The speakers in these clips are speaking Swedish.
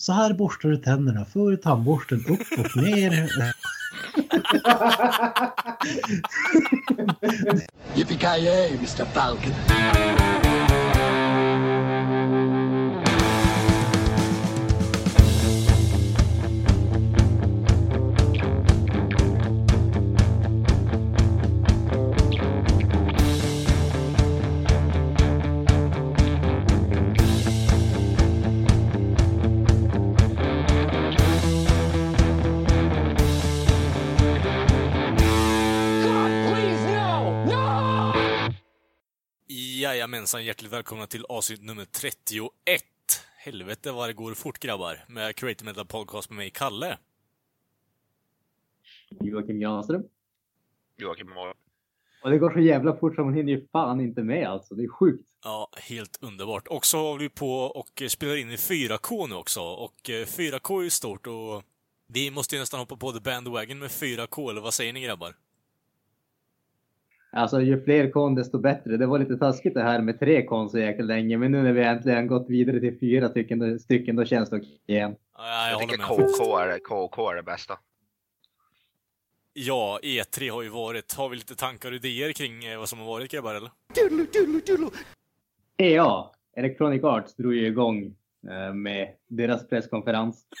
Så här borstar du tänderna. För tandborsten upp och ner. Yippee-ki-yay, Mr. Falcon. Jajamensan, hjärtligt välkomna till avsnitt nummer 31. Helvete vad det går fort grabbar. Med Creative Metal Podcast med mig, Kalle. Joakim Granström. Joakim Moll. Och det går så jävla fort så man hinner ju fan inte med alltså. Det är sjukt. Ja, helt underbart. Och så håller vi på och spelar in i 4K nu också. Och 4K är ju stort och vi måste ju nästan hoppa på the bandwagon med 4K, eller vad säger ni grabbar? Alltså ju fler kon desto bättre. Det var lite taskigt det här med tre kon så jäkla länge, men nu när vi äntligen gått vidare till fyra stycken, stycken då känns det okej igen. Ja, jag, Jag tycker. KK är, KK är det bästa. Ja, E3 har ju varit. Har vi lite tankar och idéer kring eh, vad som har varit grabbar, eller? EA, Electronic Arts, drog ju igång eh, med deras presskonferens.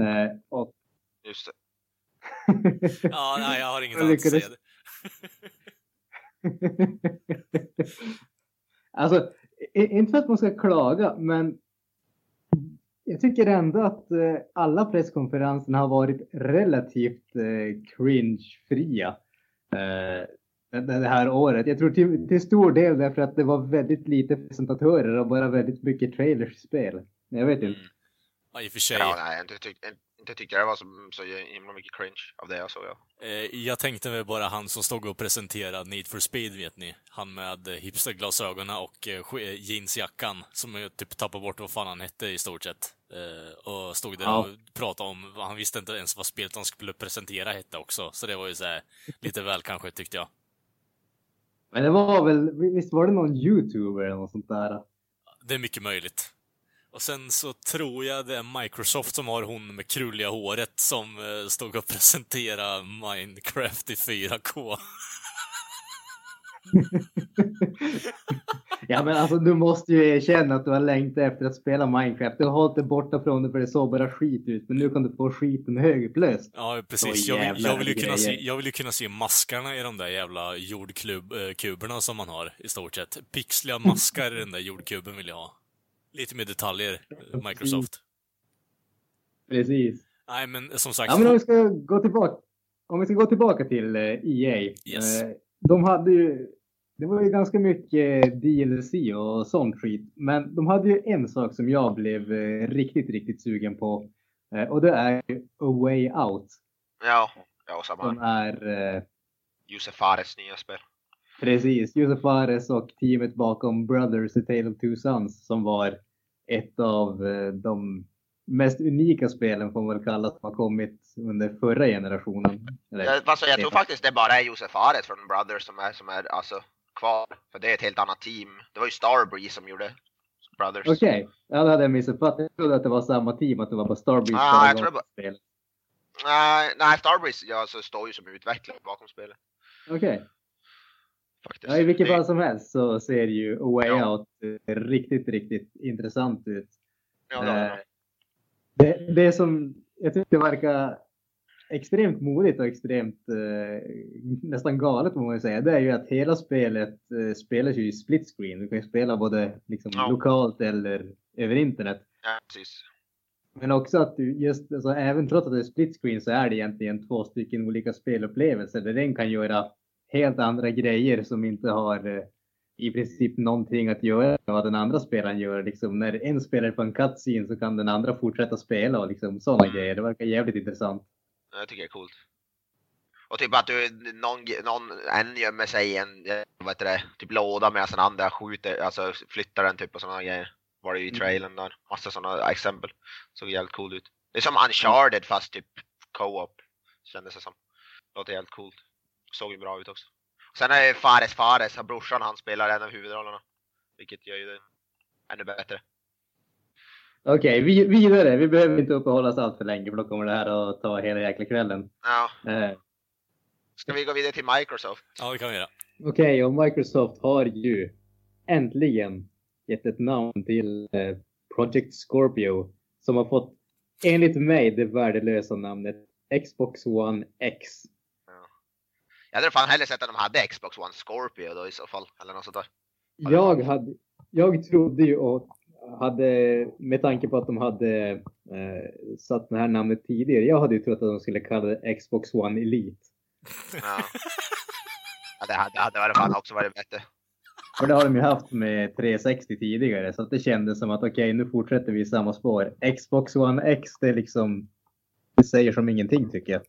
Eh, och Just det. Ja, nej, jag har inget annat att säga. alltså, inte för att man ska klaga, men jag tycker ändå att eh, alla presskonferenserna har varit relativt eh, cringe-fria eh, det, här året. Jag tror till, till stor del därför att det var väldigt lite presentatörer och bara väldigt mycket trailers i spel. Jag vet inte. Mm. Ja, i och för sig. Ja, nej, inte, tyck, inte tyckte jag det var så, så himla mycket cringe av det jag såg. Ja. Eh, Jag tänkte väl bara han som stod och presenterade Need for Speed, vet ni. Han med eh, hipsterglasögonen och eh, jeansjackan, som typ tappade bort vad fan han hette i stort sett. Eh, Och stod där Ja. och pratade om, han visste inte ens vad spelet han skulle presentera hette också. Så det var ju så här, lite väl kanske, tyckte jag. Men det var väl, visst var det någon youtuber eller något sånt där? Det är mycket möjligt. Och sen så tror jag det är Microsoft som har hon med krulliga håret som eh, stod och presenterade Minecraft i 4K. Ja men alltså du måste ju erkänna att du har längtat efter att spela Minecraft. Du har dig borta från det för det såg bara skit ut. Men nu kan du få skiten högupplöst. Ja, precis. Jag vill, jag, vill ju kunna se, jag vill ju kunna se maskarna i de där jävla jordkuberna som man har, i stort sett. Pixliga maskar i den där jordkuben vill jag ha. Lite mer detaljer, eh, Microsoft. Precis. Nej, men som sagt. Ja men om vi ska gå tillbaka. Om vi ska gå tillbaka till eh, EA. Yes. Eh, de hade ju, det var ju ganska mycket DLC och sånt skit. Men de hade ju en sak som jag blev riktigt, riktigt sugen på. Och det är ju A Way Out. Ja, ja och Som samma. är eh, Josef Fares nya spel. Precis, Josef Fares och teamet bakom Brothers A Tale of Two Sons som var ett av eh, de mest unika spelen får man väl kalla som har kommit under förra generationen. Eller, Jag, alltså, jag tror faktiskt det bara är Josef Fares från Brothers som är, som är alltså, kvar. För det är ett helt annat team. Det var ju Starbreeze som gjorde Brothers. Okej, ja, det hade jag missuppfattat. Jag trodde att det var samma team, att det var bara Starbreeze Ah, jag tror bara- spelet. Nej, nej, Starbreeze ja, alltså, står ju som utvecklare bakom spelet. Okej, Faktiskt. ja, i vilket fall som helst så ser ju A Way Ja. Out eh, riktigt, riktigt intressant ut. Ja, det var Eh, det. Det, som jag tycker verkar extremt modigt och extremt eh, nästan galet må man säga, det är ju att hela spelet eh, spelas ju i split screen. Du kan ju spela både liksom, Ja. lokalt eller över internet. Ja, precis. Men också att du just, alltså, även trots att det är split screen så är det egentligen två stycken olika spelupplevelser där den kan göra helt andra grejer som inte har eh, i princip någonting att göra med vad den andra spelaren gör. Liksom, när en spelar på en cutscene så kan den andra fortsätta spela och liksom sådana Mm. grejer. Det verkar jävligt intressant. Ja, Jag tycker det är coolt. Och typ att du, någon, någon, en gömmer sig i en, eh, vad heter det, typ låda medan den andra skjuter, alltså flyttar den typ och sådana grejer. Var det ju i Mm. trailern där. Massa sådana exempel. Såg jävligt cool ut. Det är som Uncharted fast typ co-op. Kändes det som. Låter jävligt coolt. Såg ju bra ut också. Sen är det Fares Fares, brorsan han spelar en av huvudrollerna. Vilket gör ju det ännu bättre. Okej, vi, vidare. Vi behöver inte uppehålla oss allt för länge för då kommer det här att ta hela jäkla kvällen. Ja. Eh, Ska vi gå vidare till Microsoft? Ja, det kan vi göra. Okej, och Microsoft har ju äntligen gett ett namn till eh, Project Scorpio som har fått, enligt mig, det värdelösa namnet Xbox One X. Jag hade fan hellre sett att de hade Xbox One Scorpio då i så fall. Eller något sånt där. Jag, hade, jag trodde ju och hade, med tanke på att de hade eh, satt det här namnet tidigare, jag hade ju trott att de skulle kalla det Xbox One Elite. Ja. ja det hade, det hade varit fan också varit bättre. För det har de ju haft med 360 tidigare, så att det kändes som att okej, nu fortsätter vi i samma spår. Xbox One X, det är liksom, det säger som ingenting tycker jag.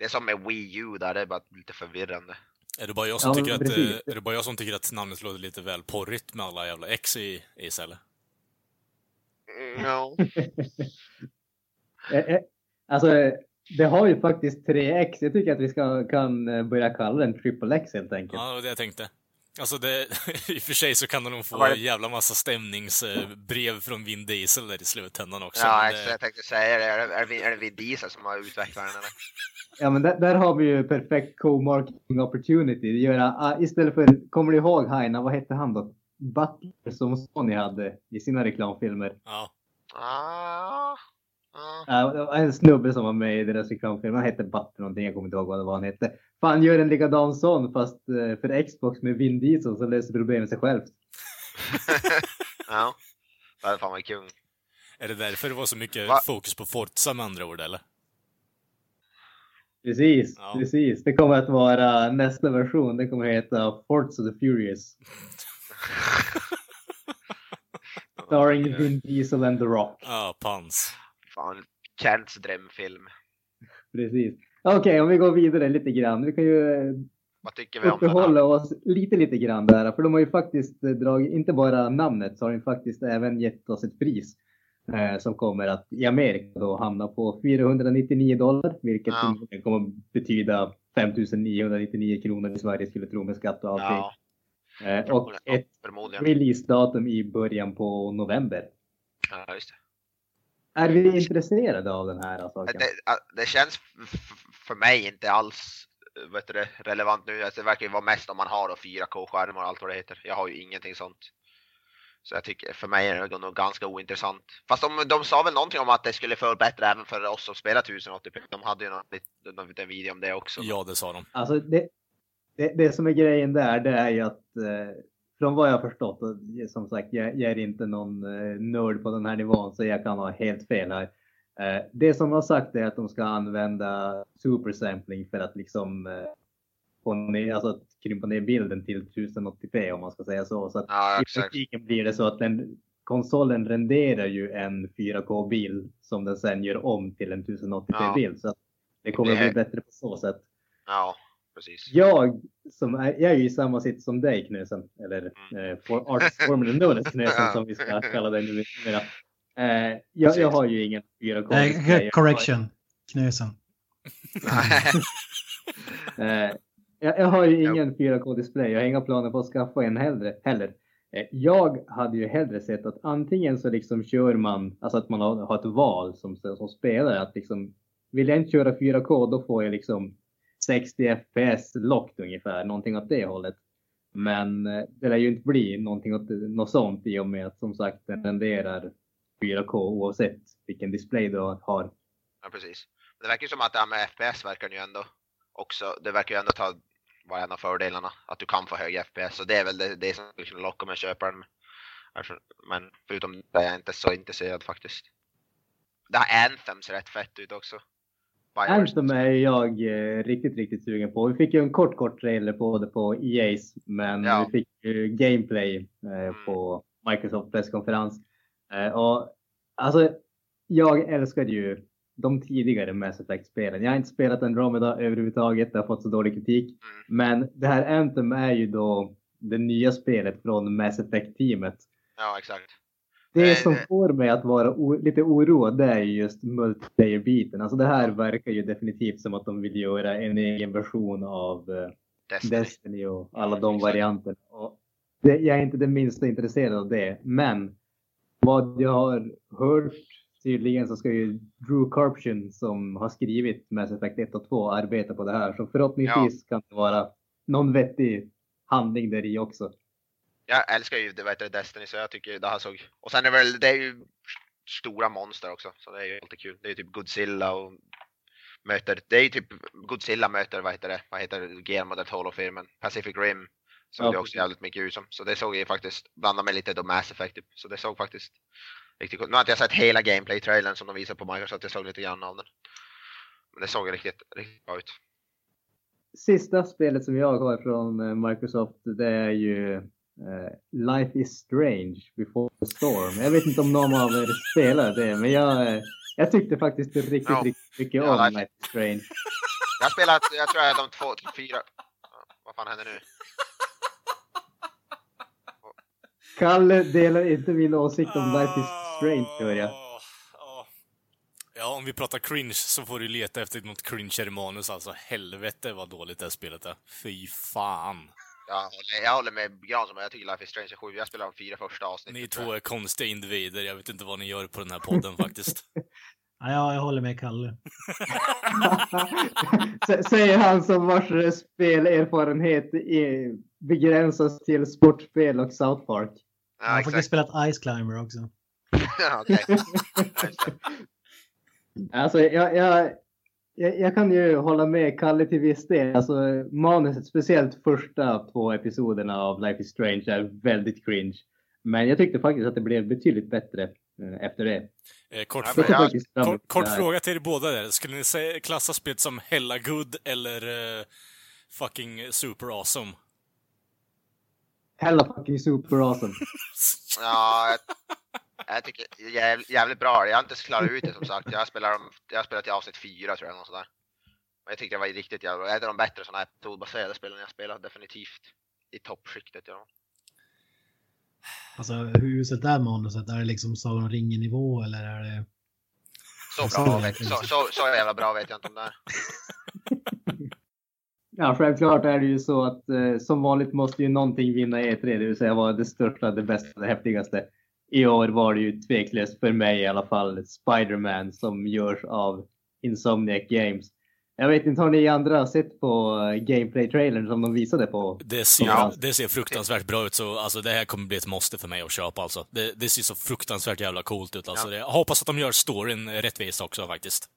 Det är som med Wii U där, det är bara lite förvirrande. Är det bara jag som, Ja, tycker, att, precis. eh, är det bara jag som tycker att namnet låter lite väl porrigt med alla jävla X i, i istället? Mm, ja. Eh, eh, Alltså, det har ju faktiskt 3X. Jag tycker att vi ska, kan börja kalla den Triple X helt enkelt. Ja, det var det jag tänkte. Alltså det, i och för sig så kan de nog få en jävla massa stämningsbrev från Vin Diesel där i slutändan också. Ja, det, jag tänkte säga det. Är det, är det, Vin Diesel som har utvecklat den eller? Ja, men där, där har vi ju perfekt co-marketing opportunity. Göra, ah, istället för, kommer du ihåg Heina, vad hette han då? Butler som Sony hade i sina reklamfilmer. ja. Ah, ah. Var en snubbe som var med i deras reklamfilm. Han hette Butler någonting, jag kommer inte ihåg vad det var han hette. Fan, gör en likadan sån fast eh, för Xbox med Vin Diesel så löser problemet sig självt. ja. Det fan varit kung. Är det därför det var så mycket Va? fokus på Forza med andra ord, eller? Precis, Ja. precis. Det kommer att vara nästa version. Det kommer att heta Forza the Furious. Starring Vin Diesel and The Rock. Ja, pans. Fan, Kents drömfilm. Precis. Okej, om vi går vidare lite grann. Vi kan ju eh, Vad tycker vi uppehålla oss lite, lite grann där. För de har ju faktiskt eh, dragit, inte bara namnet, så har de faktiskt även gett oss ett pris. Eh, som kommer att i Amerika då hamna på 499 dollar. Vilket Ja. kommer att betyda 5999 kronor i Sverige skulle tro med skatt och allting. Ja, Eh, och ett releasedatum i början på november. Ja, just det. Är vi intresserade av den här saken? Det, det känns för mig inte alls vet du, relevant nu. Alltså, det verkar ju vara mest om man har då 4K-skärmar och allt vad det heter. Jag har ju ingenting sånt. Så jag tycker, för mig är det nog ganska ointressant. Fast de, de sa väl någonting om att det skulle förbättra även för oss som spelar 1080p. De hade ju någon, någon liten video om det också. Ja, det sa de. Alltså det, det, det som är grejen där, det är ju att eh, från vad jag förstått, och som sagt, jag, jag är inte någon eh, nörd på den här nivån så jag kan ha helt fel här. Eh, det som har sagt är att de ska använda supersampling för att liksom eh, få ner, alltså att krympa ner bilden till 1080p om man ska säga så. så att Ja, I praktiken blir det så att den, konsolen renderar ju en 4K-bild som den sen gör om till en 1080p-bild. Så att det kommer Det- att bli bättre på så sätt. Ja, precis. Jag, som är, jag är ju i samma sitt som dig Knösen, eller eh, for, known as Knösen som vi ska kalla dig numera. Eh, jag, jag har ju ingen 4K. Eh, display. correction. Knösen. Eh, jag, jag har ju ingen 4K-display. Jag har inga planer på att skaffa en heller. heller. Eh, jag hade ju hellre sett att antingen så liksom kör man, alltså att man har, har ett val som, som spelare. Att liksom, vill jag inte köra 4K då får jag liksom 60 FPS lockt ungefär, någonting åt det hållet. Men eh, det lär ju inte bli någonting åt något sånt i och med att som sagt den renderar 4K oavsett vilken display du har. Ja, precis. Men det verkar ju som att det här med FPS verkar ju ändå också, det verkar ju ändå ta, vara en av fördelarna, att du kan få hög FPS. Och det är väl det, det som skulle kunna locka mig att köpa den. Alltså, men förutom det är jag inte så intresserad faktiskt. Det här Anthem ser rätt fett ut också. Anthem är jag eh, riktigt, riktigt sugen på. Vi fick ju en kort, kort trailer på det på EA's, men Ja. vi fick ju gameplay eh, på Microsoft presskonferens. Eh, och alltså, jag älskade ju de tidigare Mass Effect-spelen. Jag har inte spelat Andromeda överhuvudtaget, det har fått så dålig kritik. Mm. Men det här Anthem är ju då det nya spelet från Mass Effect-teamet. Ja, exakt. Det som får mig att vara lite oroad det är ju just multiplayer-biten. Alltså det här verkar ju definitivt som att de vill göra en egen version av eh, Destiny. Destiny och alla de varianterna. Jag är inte det minsta intresserad av det. Men vad jag har hört tydligen så ska ju Drew Carption som har skrivit Mass Effect 1 och 2 arbeta på det här. Så förhoppningsvis kan det vara någon vettig handling där i också. Jag älskar ju det, vet du, Destiny så jag tycker det här såg... Och sen är det väl, det är ju stora monster också så det är ju alltid kul. Det är ju typ Godzilla och möter, det är ju typ Godzilla möter, vad heter det, vad heter Guillermo del Toro-filmen, Pacific Rim. Såg Ja, det också jävligt mycket ut som. Så det såg ju faktiskt, blandade med lite då Mass Effect typ. Så det såg faktiskt riktigt coolt. Nu har inte jag sett hela gameplay-trailern som de visade på Microsoft, jag såg lite grann av den. Men det såg riktigt, riktigt bra ut. Sista spelet som jag har från eh, Microsoft det är ju Life is Strange Before the Storm. Jag vet inte om någon av er spelar det, men jag, eh, jag tyckte faktiskt riktigt, Ja. riktigt mycket Ja, om Life- Life is Strange. Jag har spelat, jag tror jag är de två, fyra... Vad fan händer nu? Kalle delar inte min åsikt om Life is Strange, hör jag. Ah, ah. Ja, om vi pratar cringe så får du leta efter något cringe i manus alltså. Helvete vad dåligt det här spelet är. Fy fan. Jag håller, jag håller med Granström, jag tycker Life is Strange är sjukt. Jag spelar de fyra första avsnitten. Ni två jag. är konstiga individer. Jag vet inte vad ni gör på den här podden faktiskt. Ja, ja, jag håller med Kalle. Säger han som vars spelerfarenhet begränsas till sportspel och South Park. Jag Ja, har faktiskt spelat Ice Climber också. Ja. Alltså, jag, jag, jag, jag kan ju hålla med Kalle till viss del. Alltså, manuset, speciellt första två episoderna av Life is Strange, är väldigt cringe. Men jag tyckte faktiskt att det blev betydligt bättre eh, efter det. Eh, kort Ja, fråga, jag- kort, kort fråga till er båda där. Skulle ni säga, klassa spelet som hella good eller eh, fucking super awesome? Hella fucking super awesome. Ja, jag, tycker jäv, jävligt bra. Jag har inte klarat ut det som sagt. Jag spelar, om- jag har spelat i avsnitt fyra tror jag, något sådär. Och jag tyckte det var riktigt jävla bra. Ett av de bättre sådana här metodbaserade spelen jag spelat, definitivt. I toppskiktet. Ja. Alltså hur uselt är manuset? Är det liksom Sagan om ringen-nivå eller är det... Så bra, vet, så, så, så jävla bra vet jag inte om det är. Ja, självklart är det ju så att eh, som vanligt måste ju någonting vinna E3, det vill säga vara det största, det bästa, det häftigaste. I år var det ju tveklöst för mig i alla fall Spider-Man som görs av Insomniac Games. Jag vet inte, har ni andra sett på eh, gameplay-trailern som de visade på? Det ser, Ja. det ser fruktansvärt bra ut, så alltså, det här kommer bli ett måste för mig att köpa alltså. Det, det ser så fruktansvärt jävla coolt ut alltså. Ja. Jag hoppas att de gör storyn rättvis också faktiskt.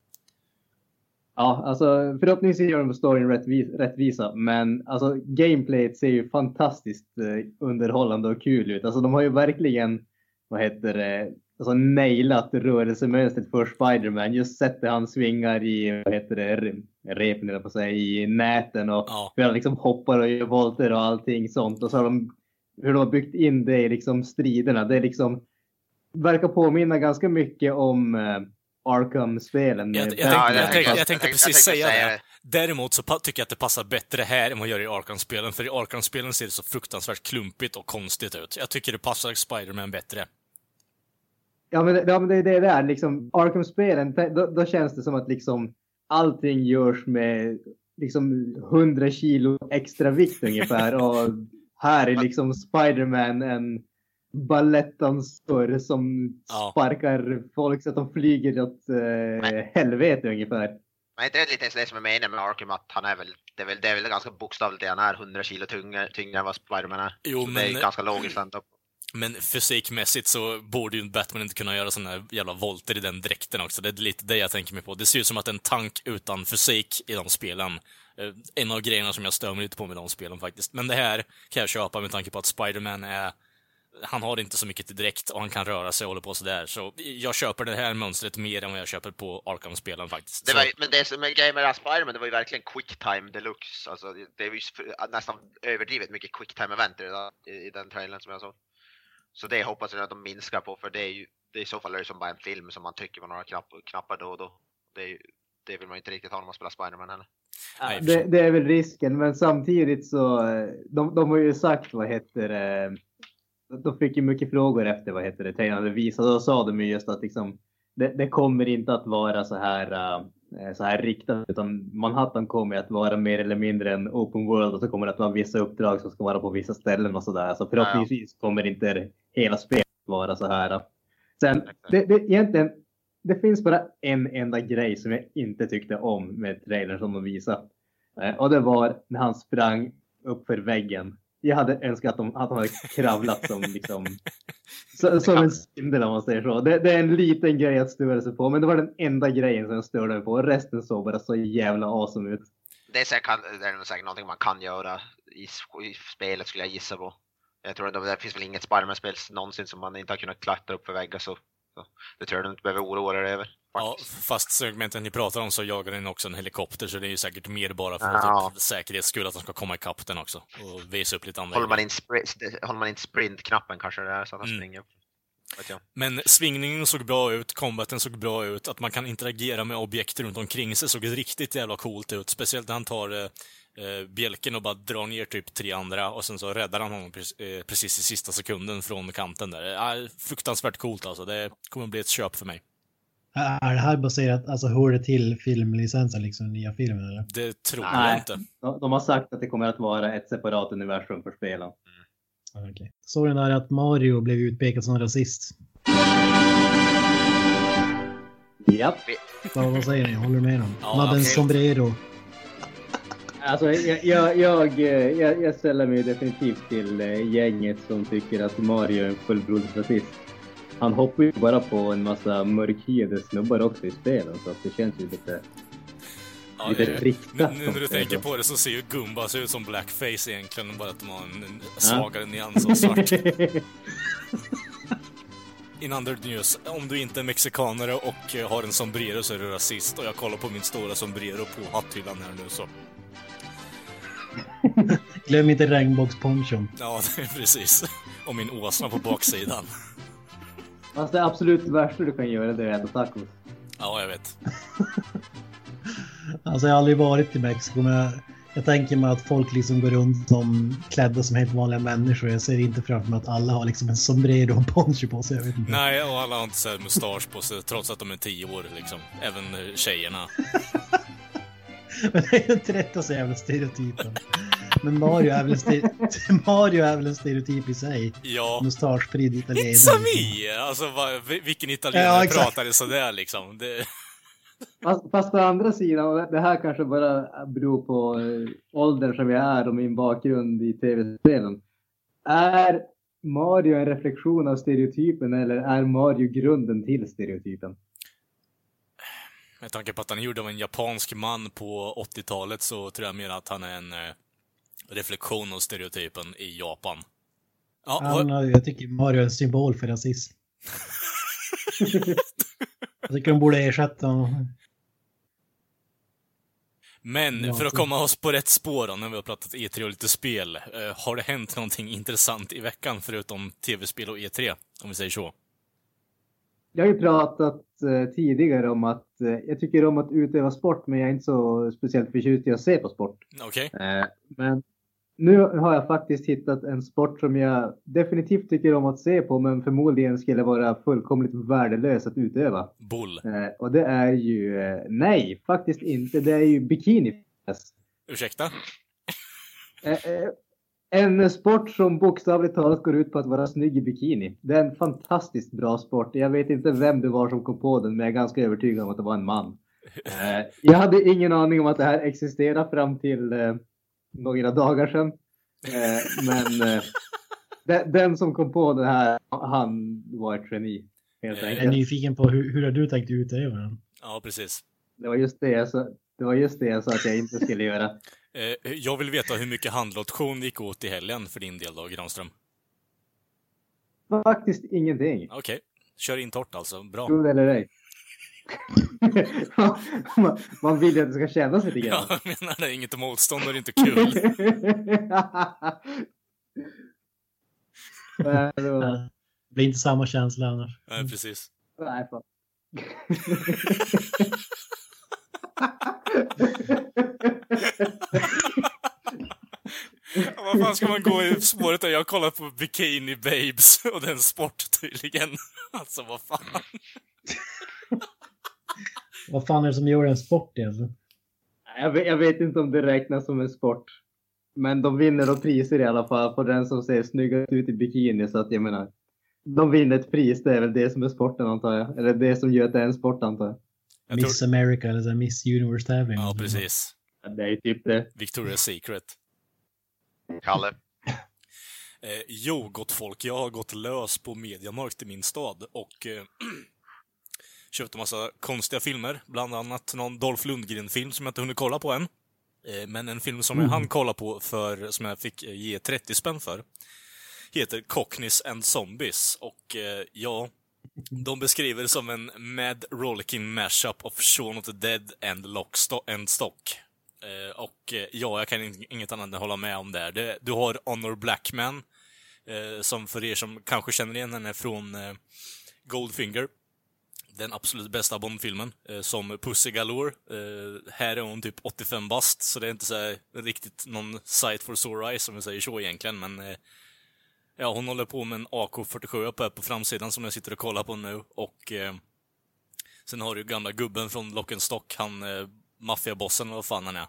Ja, alltså förhoppningsvis gör de storyn rättvis, rättvisa, men alltså gameplayet ser ju fantastiskt eh, underhållande och kul ut. Alltså de har ju verkligen, vad heter det, alltså nailat rörelsemönstret för Spider-Man. Just sättet han svingar i, vad heter det, re- repen eller på säga, i näten och Ja. hur han liksom hoppar och gör volter och allting sånt. Och så har de, hur de har byggt in det i liksom striderna. Det är liksom, verkar påminna ganska mycket om eh, Arkham-spelen. Jag, jag, tänkte, Ja, jag, jag tänkte, jag tänkte jag precis tänkte säga säga det. det. Däremot så tycker jag att det passar bättre här än vad det gör i Arkham-spelen, för i Arkham-spelen ser det så fruktansvärt klumpigt och konstigt ut. Jag tycker det passar Spider-Man bättre. Ja men, det- ja, men det är det där, liksom Arkham-spelen, då, då känns det som att liksom allting görs med liksom 100 kilo extra vikt ungefär. Och här är liksom Spider-Man en balettdansör som Ja. sparkar folk så att de flyger åt eh, helvete ungefär. Men inte det lite det som är meningen med Arkham att han är väl, det är väl, det är väl ganska bokstavligt det han är, 100 kilo tyngre, tyngre än vad Spiderman är. Jo, Så det är men- ganska logiskt ändå. Men fysikmässigt så borde ju Batman inte kunna göra såna här jävla volter i den dräkten också. Det är lite det jag tänker mig på. Det ser ut som att en tank utan fysik i de spelen. Eh, En av grejerna som jag stör mig lite på med de spelen faktiskt. Men det här kan jag köpa med tanke på att Spider-Man är... Han har inte så mycket till dräkt och han kan röra sig och håller på sådär. Så jag köper det här mönstret mer än vad jag köper på Arkham-spelen faktiskt. Det Så- var, men det som är grejen med Spiderman, det var ju verkligen quick time deluxe. Alltså, det- är ju nästan överdrivet mycket quick time event i den trailern som jag såg. Så det hoppas jag att de minskar på, för det är ju det är i så fall är det som bara en film som man trycker på några knapp, knappar då och då. Det, ju, det vill man inte riktigt ha när man spelar Spiderman heller. Det, det är väl risken, men samtidigt så, eh, de, de har ju sagt, vad heter det, de fick ju mycket frågor efter, vad heter det, trailern visat, och då sa de ju just att liksom, det, det kommer inte att vara så här, eh, så här riktat, utan Manhattan kommer att vara mer eller mindre en open world och så kommer det att vara vissa uppdrag som ska vara på vissa ställen och sådär. Så förhoppningsvis kommer inte hela spelet vara så här. Sen, det, det, egentligen, det finns bara en enda grej som jag inte tyckte om med trailern som de visade. Eh, och det var när han sprang upp för väggen. Jag hade önskat att, de, att han hade kravlat som, liksom, så, som en spindel om man säger så. Det, det, är en liten grej att störa sig på, men det var den enda grejen som jag störde mig på. Resten såg bara så jävla awesome ut. Det är säkert, det är säkert någonting man kan göra i, i spelet skulle jag gissa på. Jag tror att det finns väl inget Spiderman-spel någonsin som man inte har kunnat klättra upp för väggar så, så det tror jag du inte behöver oroa dig över. Ja, fast segmenten ni pratar om så jagar den också en helikopter så det är ju säkert mer bara för Ja. typ, säkerhets skull att de ska komma ikapp den också och visa upp lite andra Håller man in, håller man in sprint-knappen kanske det är så att han Mm. springer. Men svingningen såg bra ut, combaten såg bra ut, att man kan interagera med objekt runt omkring sig såg riktigt jävla coolt ut. Speciellt när han tar eh, eh, bjälken och bara drar ner typ tre andra och sen så räddar han honom pre- eh, precis i sista sekunden från kanten där. Eh, fruktansvärt coolt alltså. Det kommer bli ett köp för mig. Är det här baserat, alltså hör det till filmlicensen, liksom nya filmen eller? Det tror Nej. jag inte. De, de har sagt att det kommer att vara ett separat universum för spelen. Okej. Såg den där att Mario blev utpekad som rasist? Japp. Vad, vad säger ni? Håller du med dem? Ja, Han hade en absolut. sombrero. Alltså, jag, jag, jag, jag, jag ställer mig definitivt till eh, gänget som tycker att Mario är en fullblodig rasist. Han hoppar ju bara på en massa mörkhyade snubbar också i spelen så att det känns ju lite, Ja, lite eh, riktat. nu, när du tänker på det så ser ju Gumbas ut som blackface egentligen, bara att de har en, svagare nyans av svart. In under news, om du inte är mexikanare och eh, har en sombrero så är du rasist. Och jag kollar på min stora sombrero på hatthyllan här nu så. Glöm inte regnbågsponchon. Ja, det är precis. Och min åsna på baksidan. Fast det absolut värsta du kan göra det är att äta tacos. Ja, jag vet. Alltså jag har aldrig varit i Mexiko men jag, jag tänker mig att folk liksom går runt som klädda som helt vanliga människor. Jag ser inte framför mig att alla har liksom en sombrero och poncho på sig. Jag vet inte. Nej, och alla har inte så här mustasch på sig trots att de är tio år liksom. Även tjejerna. Men det är ju inte rätt att säga jävla stereotypen. Men Mario är väl en, Mario är väl en stereotyp i sig. Ja. Mustaschspridd italienare. It's a me! Alltså, vad, vilken italienare Ja, pratade sådär liksom? Det... Fast, fast å andra sidan, och det här kanske bara beror på eh, åldern som jag är och min bakgrund i tv-spelen. Är Mario en reflektion av stereotypen eller är Mario grunden till stereotypen? Med tanke på att han är gjord av en japansk man på 80-talet så tror jag mer att han är en eh, reflektion av stereotypen i Japan. Ja, Han, har- jag tycker Mario är en symbol för rasism. jag tycker de borde ersätta honom. men Ja, för att komma oss på rätt spår då, när vi har pratat E3 och lite spel. Eh, har det hänt någonting intressant i veckan förutom tv-spel och E3? Om vi säger så. Jag har ju pratat eh, tidigare om att eh, jag tycker om att utöva sport men jag är inte så speciellt förtjust i att se på sport. Okej? Eh, men nu har jag faktiskt hittat en sport som jag definitivt tycker om att se på men förmodligen skulle vara fullkomligt värdelös att utöva. Bull. Eh, och det är ju, eh, nej faktiskt inte, det är ju bikini. Ursäkta? Eh, en sport som bokstavligt talat går ut på att vara snygg i bikini. Det är en fantastiskt bra sport. Jag vet inte vem det var som kom på den men jag är ganska övertygad om att det var en man. Jag hade ingen aning om att det här existerar fram till några dagar sedan. Eh, men eh, de, den som kom på det här, han var ett geni. Helt Jag Jag är enkelt. nyfiken på hur, hur har du tänkt utöva den? Ja, precis. Det var just det jag sa, det var just det jag sa att jag inte skulle göra. Eh, jag vill veta hur mycket handlotion gick åt i helgen för din del då, Granström. Faktiskt ingenting. Okej. Kör in torrt alltså. Bra. Tro det eller ej. man, vill ju att det ska kännas lite grann. Ja, jag menar det. Inget motstånd och det är inte kul. Nej, det var- Det blir inte samma känsla annars. Nej, precis. Nej, fan. Ja, vad fan ska man gå i spåret där? Jag har kollat på Bikini Babes och den sport tydligen. Alltså vad fan. Vad fan är det som gör en sport egentligen? Jag vet, jag vet inte om det räknas som en sport. Men de vinner då priser i alla fall på den som ser snyggast ut i bikini. Så att jag menar, de vinner ett pris, det är väl det som är sporten antar jag. Eller det som gör att det är en sport antar jag. Jag Miss tror, America eller så Miss Universe-tävling. ja, precis. Ja, Det är ju typ det. Victoria's Secret. Kalle. Eh, jo, gott folk, jag har gått lös på Mediamarkt i min stad och eh, köpt en massa konstiga filmer. Bland annat någon Dolph Lundgren-film som jag inte hunnit kolla på än. Eh, men en film som jag hann kolla på för, som jag fick eh, ge 30 spänn för, heter Cockneys and Zombies. Och eh, ja, de beskriver det som en mad rollicking mashup of Shaun of the Dead and Lock Sto- and Stock. Och ja, jag kan in- inget annat än hålla med om det. här. du har Honor Blackman, som för er som kanske känner igen henne från Goldfinger, den absolut bästa Bond-filmen, eh, som Pussy Galore. Eh, här är hon typ 85 bast, så det är inte så här riktigt någon sight for sore eyes, som vi säger så egentligen, men eh, ja, hon håller på med en AK47 på, på framsidan som jag sitter och kollar på nu, och eh, sen har du gamla gubben från Lock and Stock, han eh, maffiabossen, eller vad fan han är.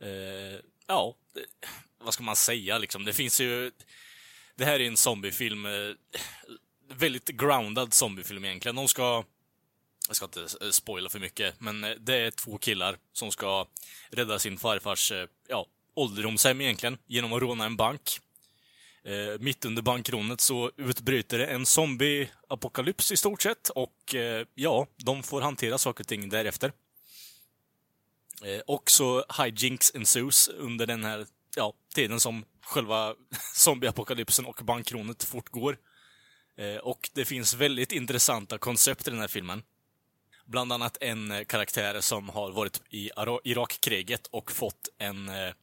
Eh, ja, det, vad ska man säga liksom? Det finns ju... Det här är en zombiefilm, eh, väldigt groundad zombiefilm egentligen. De ska... Jag ska inte eh, spoila för mycket, men eh, det är två killar som ska rädda sin farfars eh, ja, ålderdomshem egentligen, genom att råna en bank. Eh, mitt under bankrånet så utbryter det en zombie-apokalyps i stort sett och eh, ja, de får hantera saker och ting därefter. Eh, och så hijinks ensues under den här ja, tiden som själva zombieapokalypsen och bankrånet fortgår. Eh, och det finns väldigt intressanta koncept i den här filmen. Bland annat en eh, karaktär som har varit i Irakkriget och fått en... Eh,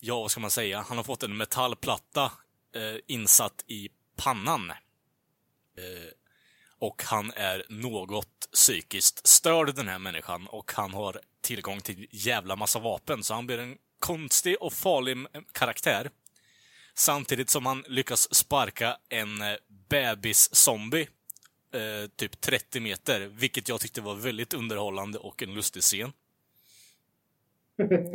ja, vad ska man säga? Han har fått en metallplatta insatt i pannan. Och han är något psykiskt störd, den här människan, och han har tillgång till jävla massa vapen, så han blir en konstig och farlig karaktär. Samtidigt som han lyckas sparka en eh, bebis-zombie eh, typ 30 meter, vilket jag tyckte var väldigt underhållande och en lustig scen.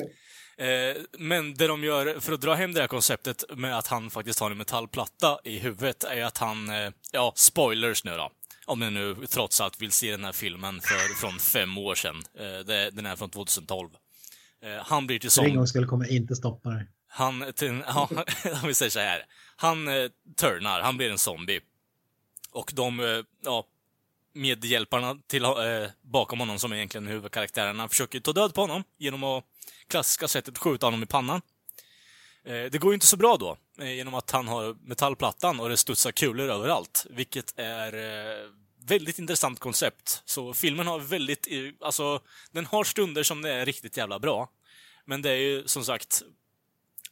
Eh, men det de gör för att dra hem det här konceptet med att han faktiskt har en metallplatta i huvudet är att han, eh, ja, spoilers nu då. Om ni nu trots allt vill se den här filmen för, från fem år sedan. Eh, det, den är från 2012. Eh, han blir till För en zombie. gång skulle kommer inte stoppa dig. Han, till, ja, om vi säger så här. Han eh, turnar, han blir en zombie. Och de, eh, ja, medhjälparna till, eh, bakom honom, som är egentligen huvudkaraktärerna, försöker ta död på honom genom att klassiska sättet skjuta honom i pannan. Eh, det går ju inte så bra då, eh, genom att han har metallplattan och det studsar kulor överallt, vilket är eh, väldigt intressant koncept. Så filmen har väldigt, eh, alltså, den har stunder som det är riktigt jävla bra. Men det är ju som sagt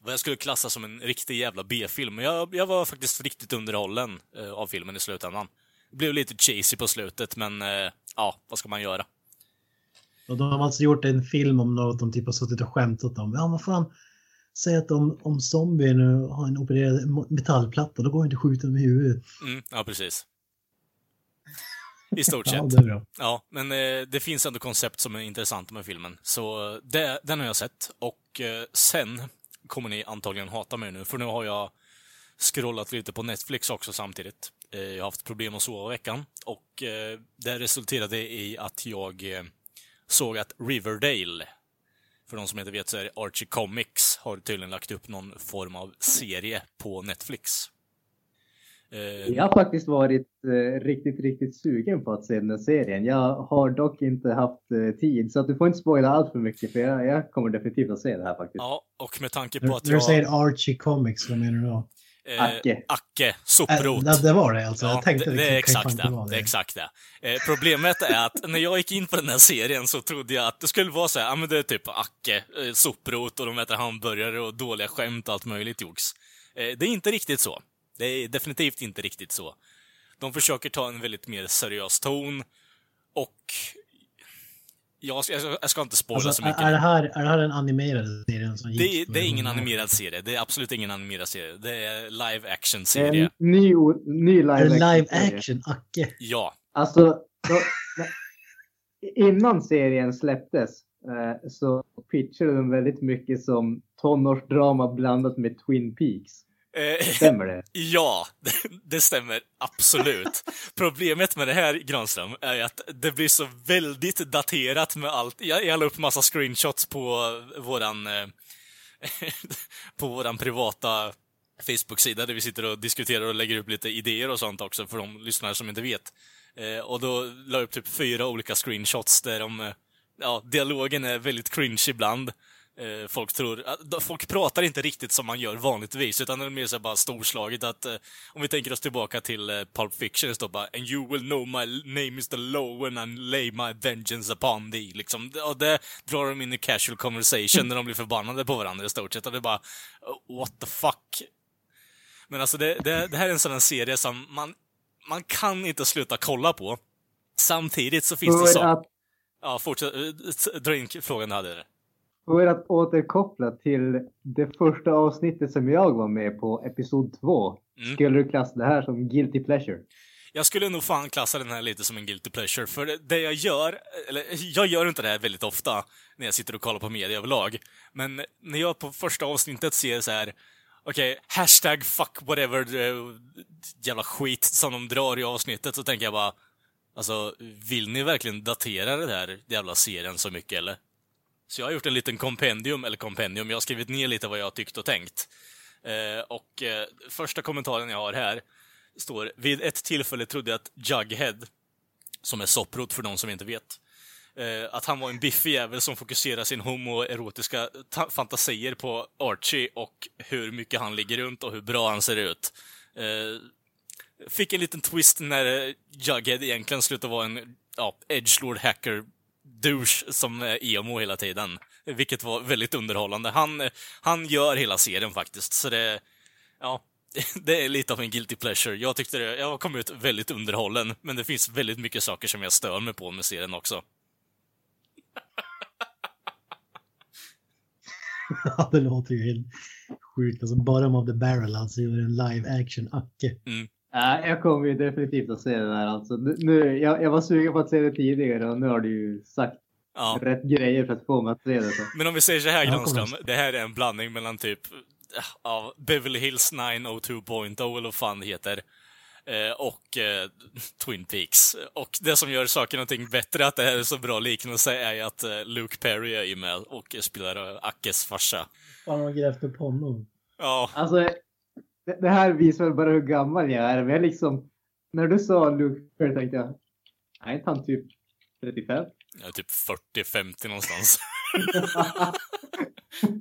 vad jag skulle klassa som en riktig jävla B-film. Men jag, jag var faktiskt riktigt underhållen eh, av filmen i slutändan. Det blev lite cheesy på slutet, men eh, ja, vad ska man göra? Och de har alltså gjort en film om något de typ har suttit och skämtat om. Ja, vad fan. Säg att om, om zombie nu har en opererad metallplatta, då går det inte att skjuta dem i huvudet. Mm, ja, precis. I stort sett. Ja, det är bra. Ja, men eh, det finns ändå koncept som är intressanta med filmen. Så eh, det, den har jag sett. Och eh, sen kommer ni antagligen hata mig nu, för nu har jag scrollat lite på Netflix också samtidigt. Eh, jag har haft problem att sova i veckan. Och eh, det resulterade i att jag eh, såg att Riverdale, för de som inte vet så är det Archie Comics, har tydligen lagt upp någon form av serie på Netflix. Eh, Jag har faktiskt varit eh, riktigt, riktigt sugen på att se den här serien. Jag har dock inte haft eh, tid, så att du får inte spoila allt för mycket, för jag, jag kommer definitivt att se det här faktiskt. Ja, och med tanke på att du jag... säger Archie Comics, vad menar du då? Eh, Acke. Acke, Äh, soprot. ja, det var det alltså. Ja, jag tänkte det, det är kan- kan exakt det. vara det är exakt det. Eh, problemet är att när jag gick in på den här serien så trodde jag att det skulle vara så här, ja men det är typ Acke, eh, soprot och de äter hamburgare och dåliga skämt och allt möjligt jox. Eh, det är inte riktigt så. Det är definitivt inte riktigt så. De försöker ta en väldigt mer seriös ton och jag, ska- jag, ska- inte spoila Alltså, så mycket. är, det här, är det här den animerade serien som det, är- det är ingen animerad serie. Det är absolut ingen animerad serie. Det är live action En serie. ny, ny live det live action-serie. action, Acke? Ja. Alltså, då, innan serien släpptes eh, så pitchade de väldigt mycket som tonårsdrama blandat med Twin Peaks. Eh, Stämmer det? Ja, det stämmer absolut. Problemet med det här, Granström, är att det blir så väldigt daterat med allt. Jag, jag la upp massa screenshots på våran, eh, på våran privata Facebook-sida där vi sitter och diskuterar och lägger upp lite idéer och sånt också för de lyssnare som inte vet. Eh, och då la jag upp typ fyra olika screenshots där de, ja, dialogen är väldigt cringe ibland. Eh, folk tror, att- folk pratar inte riktigt som man gör vanligtvis, utan det är mer så bara storslaget att, eh, om vi tänker oss tillbaka till eh, Pulp Fiction, det står bara And you will know my name is the law when I lay my vengeance upon thee. Liksom, och det drar de in i casual conversation när de blir förbannade på varandra i stort sett, och det är bara, oh, what the fuck? Men alltså det, det, det här är en här serie som man, man kan inte sluta kolla på. Samtidigt så finns det saker... Ja, fortsätt. eh, Dra in frågan du hade. För att återkoppla till det första avsnittet som jag var med på, episod 2. Mm. Skulle du klassa det här som guilty pleasure? Jag skulle nog fan klassa den här lite som en guilty pleasure, för det- jag gör, eller jag gör inte det här väldigt ofta när jag sitter och kollar på media överlag, men när jag på första avsnittet ser så här okej, hashtag fuck whatever eh, jävla skit som de drar i avsnittet, så tänker jag bara, alltså, vill ni verkligen datera den här jävla serien så mycket eller? Så jag har gjort en liten kompendium, eller kompendium, jag har skrivit ner lite vad jag har tyckt och tänkt. Eh, och eh, första kommentaren jag har här står Vid ett tillfälle trodde jag att Jughead, som är sopprot för de som inte vet, eh, att han var en biffig jävel som fokuserar sin homoerotiska fantasier på Archie och hur mycket han ligger runt och hur bra han ser ut. Eh, fick en liten twist när Jughead egentligen slutade vara en ja, edgelord hacker douche som är emo hela tiden. Vilket var väldigt underhållande. Han, eh, han gör hela serien faktiskt, så det... Ja, det är lite av en guilty pleasure. Jag tyckte det, jag kom ut väldigt underhållen, men det finns väldigt mycket saker som jag stör mig på med serien också. Ja, det låter ju helt sjukt. Alltså, bottom of the barrel, alltså gör en live action Acke. Ja, jag kommer ju definitivt att se det där alltså. Nu, jag, jag var sugen på att se det tidigare och nu har du ju sagt Ja. rätt grejer för att få mig att se det. Så. Men om vi säger så här, Granström. Det här är en blandning mellan typ eh, av Beverly Hills 902.0 eller vad fan det heter. eh, Och eh, Twin Peaks. Och det som gör saken någonting bättre, att det här är så bra liknelse, är att Luke Perry är ju med och spelar Ackes farsa. Fan, har grävt upp honom. Ja, Alltså, det, det här visar väl bara hur gammal jag är. Men jag liksom, när du sa Luke Perry tänkte jag, är inte han typ 35? jag är typ 40-50 någonstans.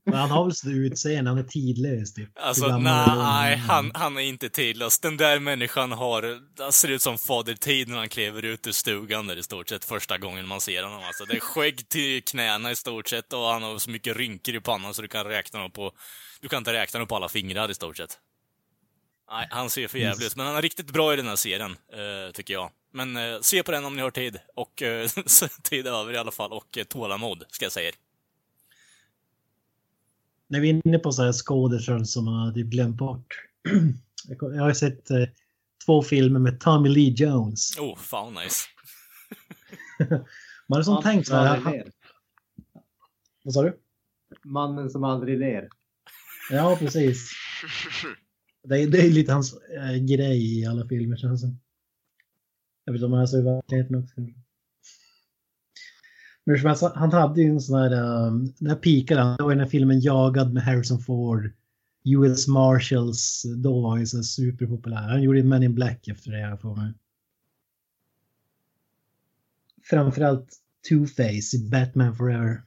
Men han har väl så utseende, han är tidlös typ. Alltså, nej, han, han är inte tidlös. Den där människan har, han ser ut som Fader Tid när han kliver ut ur stugan där i stort sett första gången man ser honom. Alltså, det är skägg till knäna i stort sett och han har så mycket rynkor i pannan så du kan räkna dem på, du kan inte räkna dem på alla fingrar i stort sett. Nej, han ser för jävligt ut, men han är riktigt bra i den här serien, eh, tycker jag. Men eh, se på den om ni har tid. Och eh, tid över i alla fall, och eh, tålamod, ska jag säga er. När vi är inne på så här skådespelare som man har typ glömt bort. Jag har sett eh, två filmer med Tommy Lee Jones. Oh, fan vad nice. Man har som tänkt så här. Vad sa du? Mannen som aldrig ler. Ja, precis. Det är, det är lite hans äh, grej i alla filmer känns det. Jag vet inte om han är så i verkligheten också. Men som helst, han hade ju en sån här, um, när pikade han, det var i den här filmen Jagad med Harrison Ford. US Marshals, då var han ju så superpopulär. Han gjorde Men in Black efter det här för mig. Framförallt Two-Face i Batman Forever.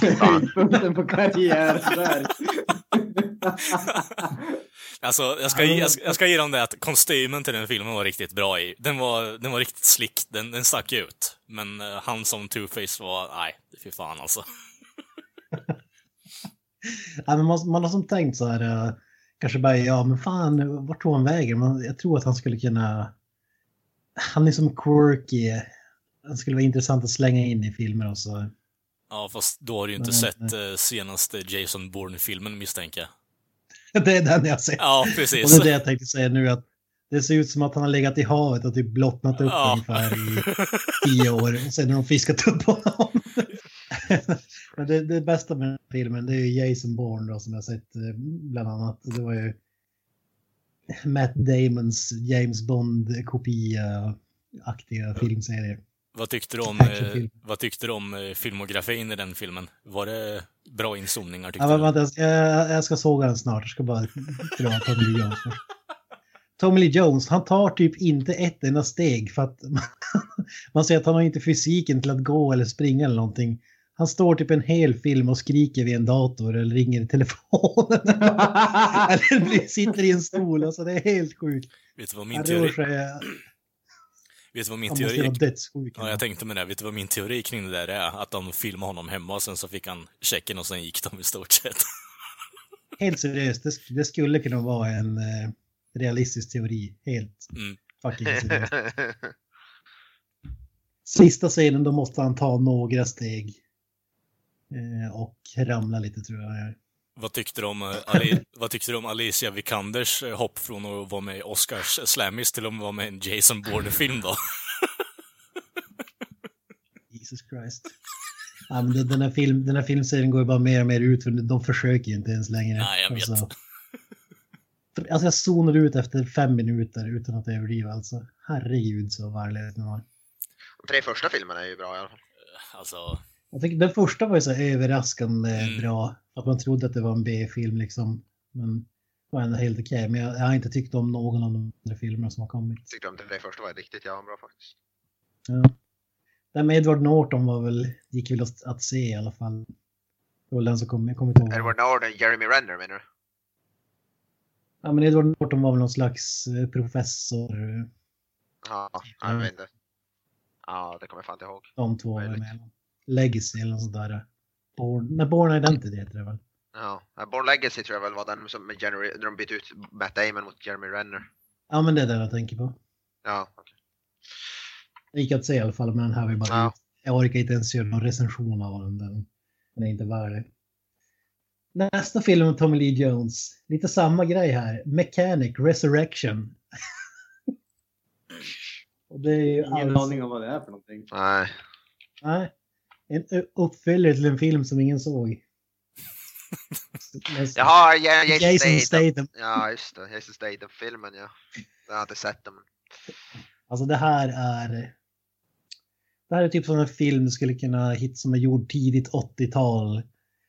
Höjdpunkten på karriären där. Alltså, jag ska, ge, jag, ska, jag ska ge dem det att kostymen till den filmen var riktigt bra i. Den var, den var riktigt slick, den, den stack ut. Men eh, han som Two-Face var, nej, fy fan alltså. Ja, men man, man har som tänkt så här, eh, kanske bara, ja men fan, vart tog han vägen? Man, jag tror att han skulle kunna, han är som quirky, han skulle vara intressant att slänga in i filmer och så. Ja, fast då har du ju inte Men, sett eh, senaste Jason Bourne-filmen misstänker jag. Det är den jag ser. Ja, och det precis. är det jag tänkte säga nu, att det ser ut som att han har legat i havet och typ blottnat upp Ja. ungefär i tio år. Och sen har de fiskat upp honom. men det, det bästa med den här filmen det är ju Jason Bourne då, som jag sett eh, bland annat. Det var ju Matt Damons James Bond-kopia-aktiga filmserie. 'Vad tyckte du om, eh, vad tyckte du om eh, filmografin i den filmen? Var det bra inzoomningar tyckte Ja, vänta, jag, ska- jag, ska såga den snart. Jag ska bara dra Tommy Lee Jones. Tommy Lee Jones, han tar typ inte ett enda steg för att man ser att han har inte fysiken till att gå eller springa eller någonting. Han står typ en hel film och skriker vid en dator eller ringer i telefonen. eller sitter i en stol. Alltså det är helt sjukt. Vet du vad min teori. Vet du vad min Han måste teori vara dödssjuk. Ja, jag tänkte med det. Vet du vad min teori kring det där är? Att de filmade honom hemma och sen så fick han checken och sen gick de i stort sett. Helt seriöst, det, det skulle kunna vara en eh, realistisk teori. Helt Mm. fucking seriöst. Sista scenen då måste han ta några steg. Eh, och ramla lite tror jag. Vad tyckte du om, eh, Ali, vad tyckte du om Alicia Vikanders eh, hopp från att vara med i Oscars Slammis till att vara med i en Jason Bourne-film då? Jesus Christ. Ja, men den, här film, den här filmserien går ju bara mer och mer ut för de försöker ju inte ens längre. Nej, jag vet. Alltså, alltså jag zonade ut efter fem minuter utan att överdriva alltså. Herregud så värdelöst den var. De tre första filmerna är ju bra i alla fall. Alltså, Jag tycker den första var ju så överraskande Mm. bra. Att man trodde att det var en B-film liksom. Men det var ändå helt okej. Men jag, jag har inte tyckt om någon av de andra filmerna som har kommit. Jag tyckte de tre första var riktigt jävla bra faktiskt. Ja. Den med Edward Norton var väl, gick väl att, att se i alla fall. Det var den som kom, jag kommer inte ihåg. Edward Norton, Jeremy Renner menar du? Ja men Edward Norton var väl någon slags eh, professor. Ja, jag vet inte. Ja, det kommer jag fan inte ihåg. De två var med. Legacy eller något där. Born, nej, Born Identity heter det väl. Ja, Born Legacy tror jag väl var den som med Jeremy, när de bytte ut Matt Damon mot Jeremy Renner. Ja men det är den jag tänker på. Ja, okej. Det gick att se i alla fall men den här var bara Ja. Jag orkar inte ens göra någon recension av den. Den, är inte värd det. Nästa film med Tommy Lee Jones. Lite samma grej här. Mechanic Resurrection. Och det är ju Ingen alltså- aning om vad det är för någonting. Nej. Nej. En uppföljare till en film som ingen såg. Jaha, ja, Jason, Jason Statham. Ja, just det. Jason Statham-filmen, ja. Jag har inte sett den. Alltså det här är... Det här är typ som en film skulle kunna hitta som är gjord tidigt 80-tal.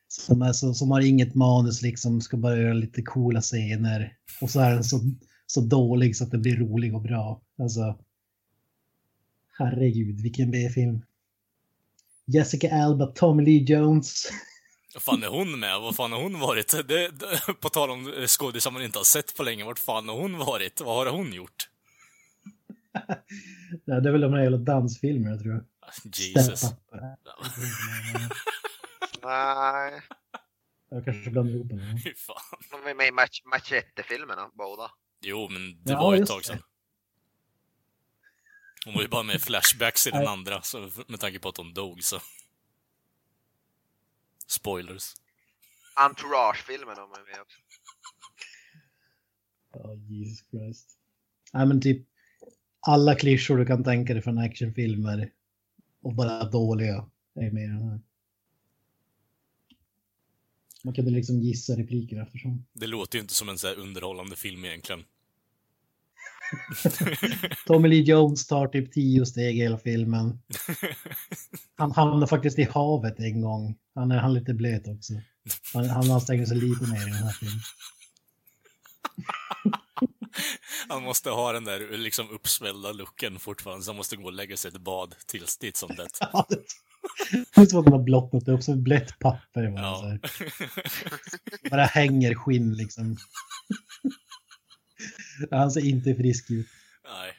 Som, är så, som har inget manus liksom, ska bara göra lite coola scener. Och så är den så, så dålig så att det blir rolig och bra. Alltså... Herregud, vilken B-film. Jessica Alba, Tommy Lee Jones. vad fan är hon med? Vad fan har hon varit? Det, det, på tal om skådisar man inte har sett på länge, vart fan har hon varit? Vad har hon gjort? Ja, det är väl de här jävla dansfilmerna tror jag. Jesus. Nej. Jag kanske blandar ihop dem. Fy fan. De var med i Machete-filmerna, båda. Jo, men det Ja, var ett tag det. Hon var ju bara med i flashbacks i den andra, så med tanke på att hon dog så. Spoilers. Entourage-filmerna var med också. Ja, Jesus Christ. Nej, men typ alla klyschor du kan tänka dig från actionfilmer och bara dåliga är med i den här. Man kunde liksom gissa repliker eftersom. Det låter ju inte som en så här underhållande film egentligen. Tommy Lee Jones tar typ tio steg i hela filmen. Han hamnar faktiskt i havet en gång. Han är, han är lite blöt också. Han, han anstränger sig lite mer i den här filmen. Han måste ha den där liksom uppsvällda looken fortfarande, så han måste gå och lägga sig i ett bad tills titt som det. Ja, det- Det är som att de har blottat upp som blött papper. Ja. bara hänger skinn liksom. Han ser inte frisk ut. Nej.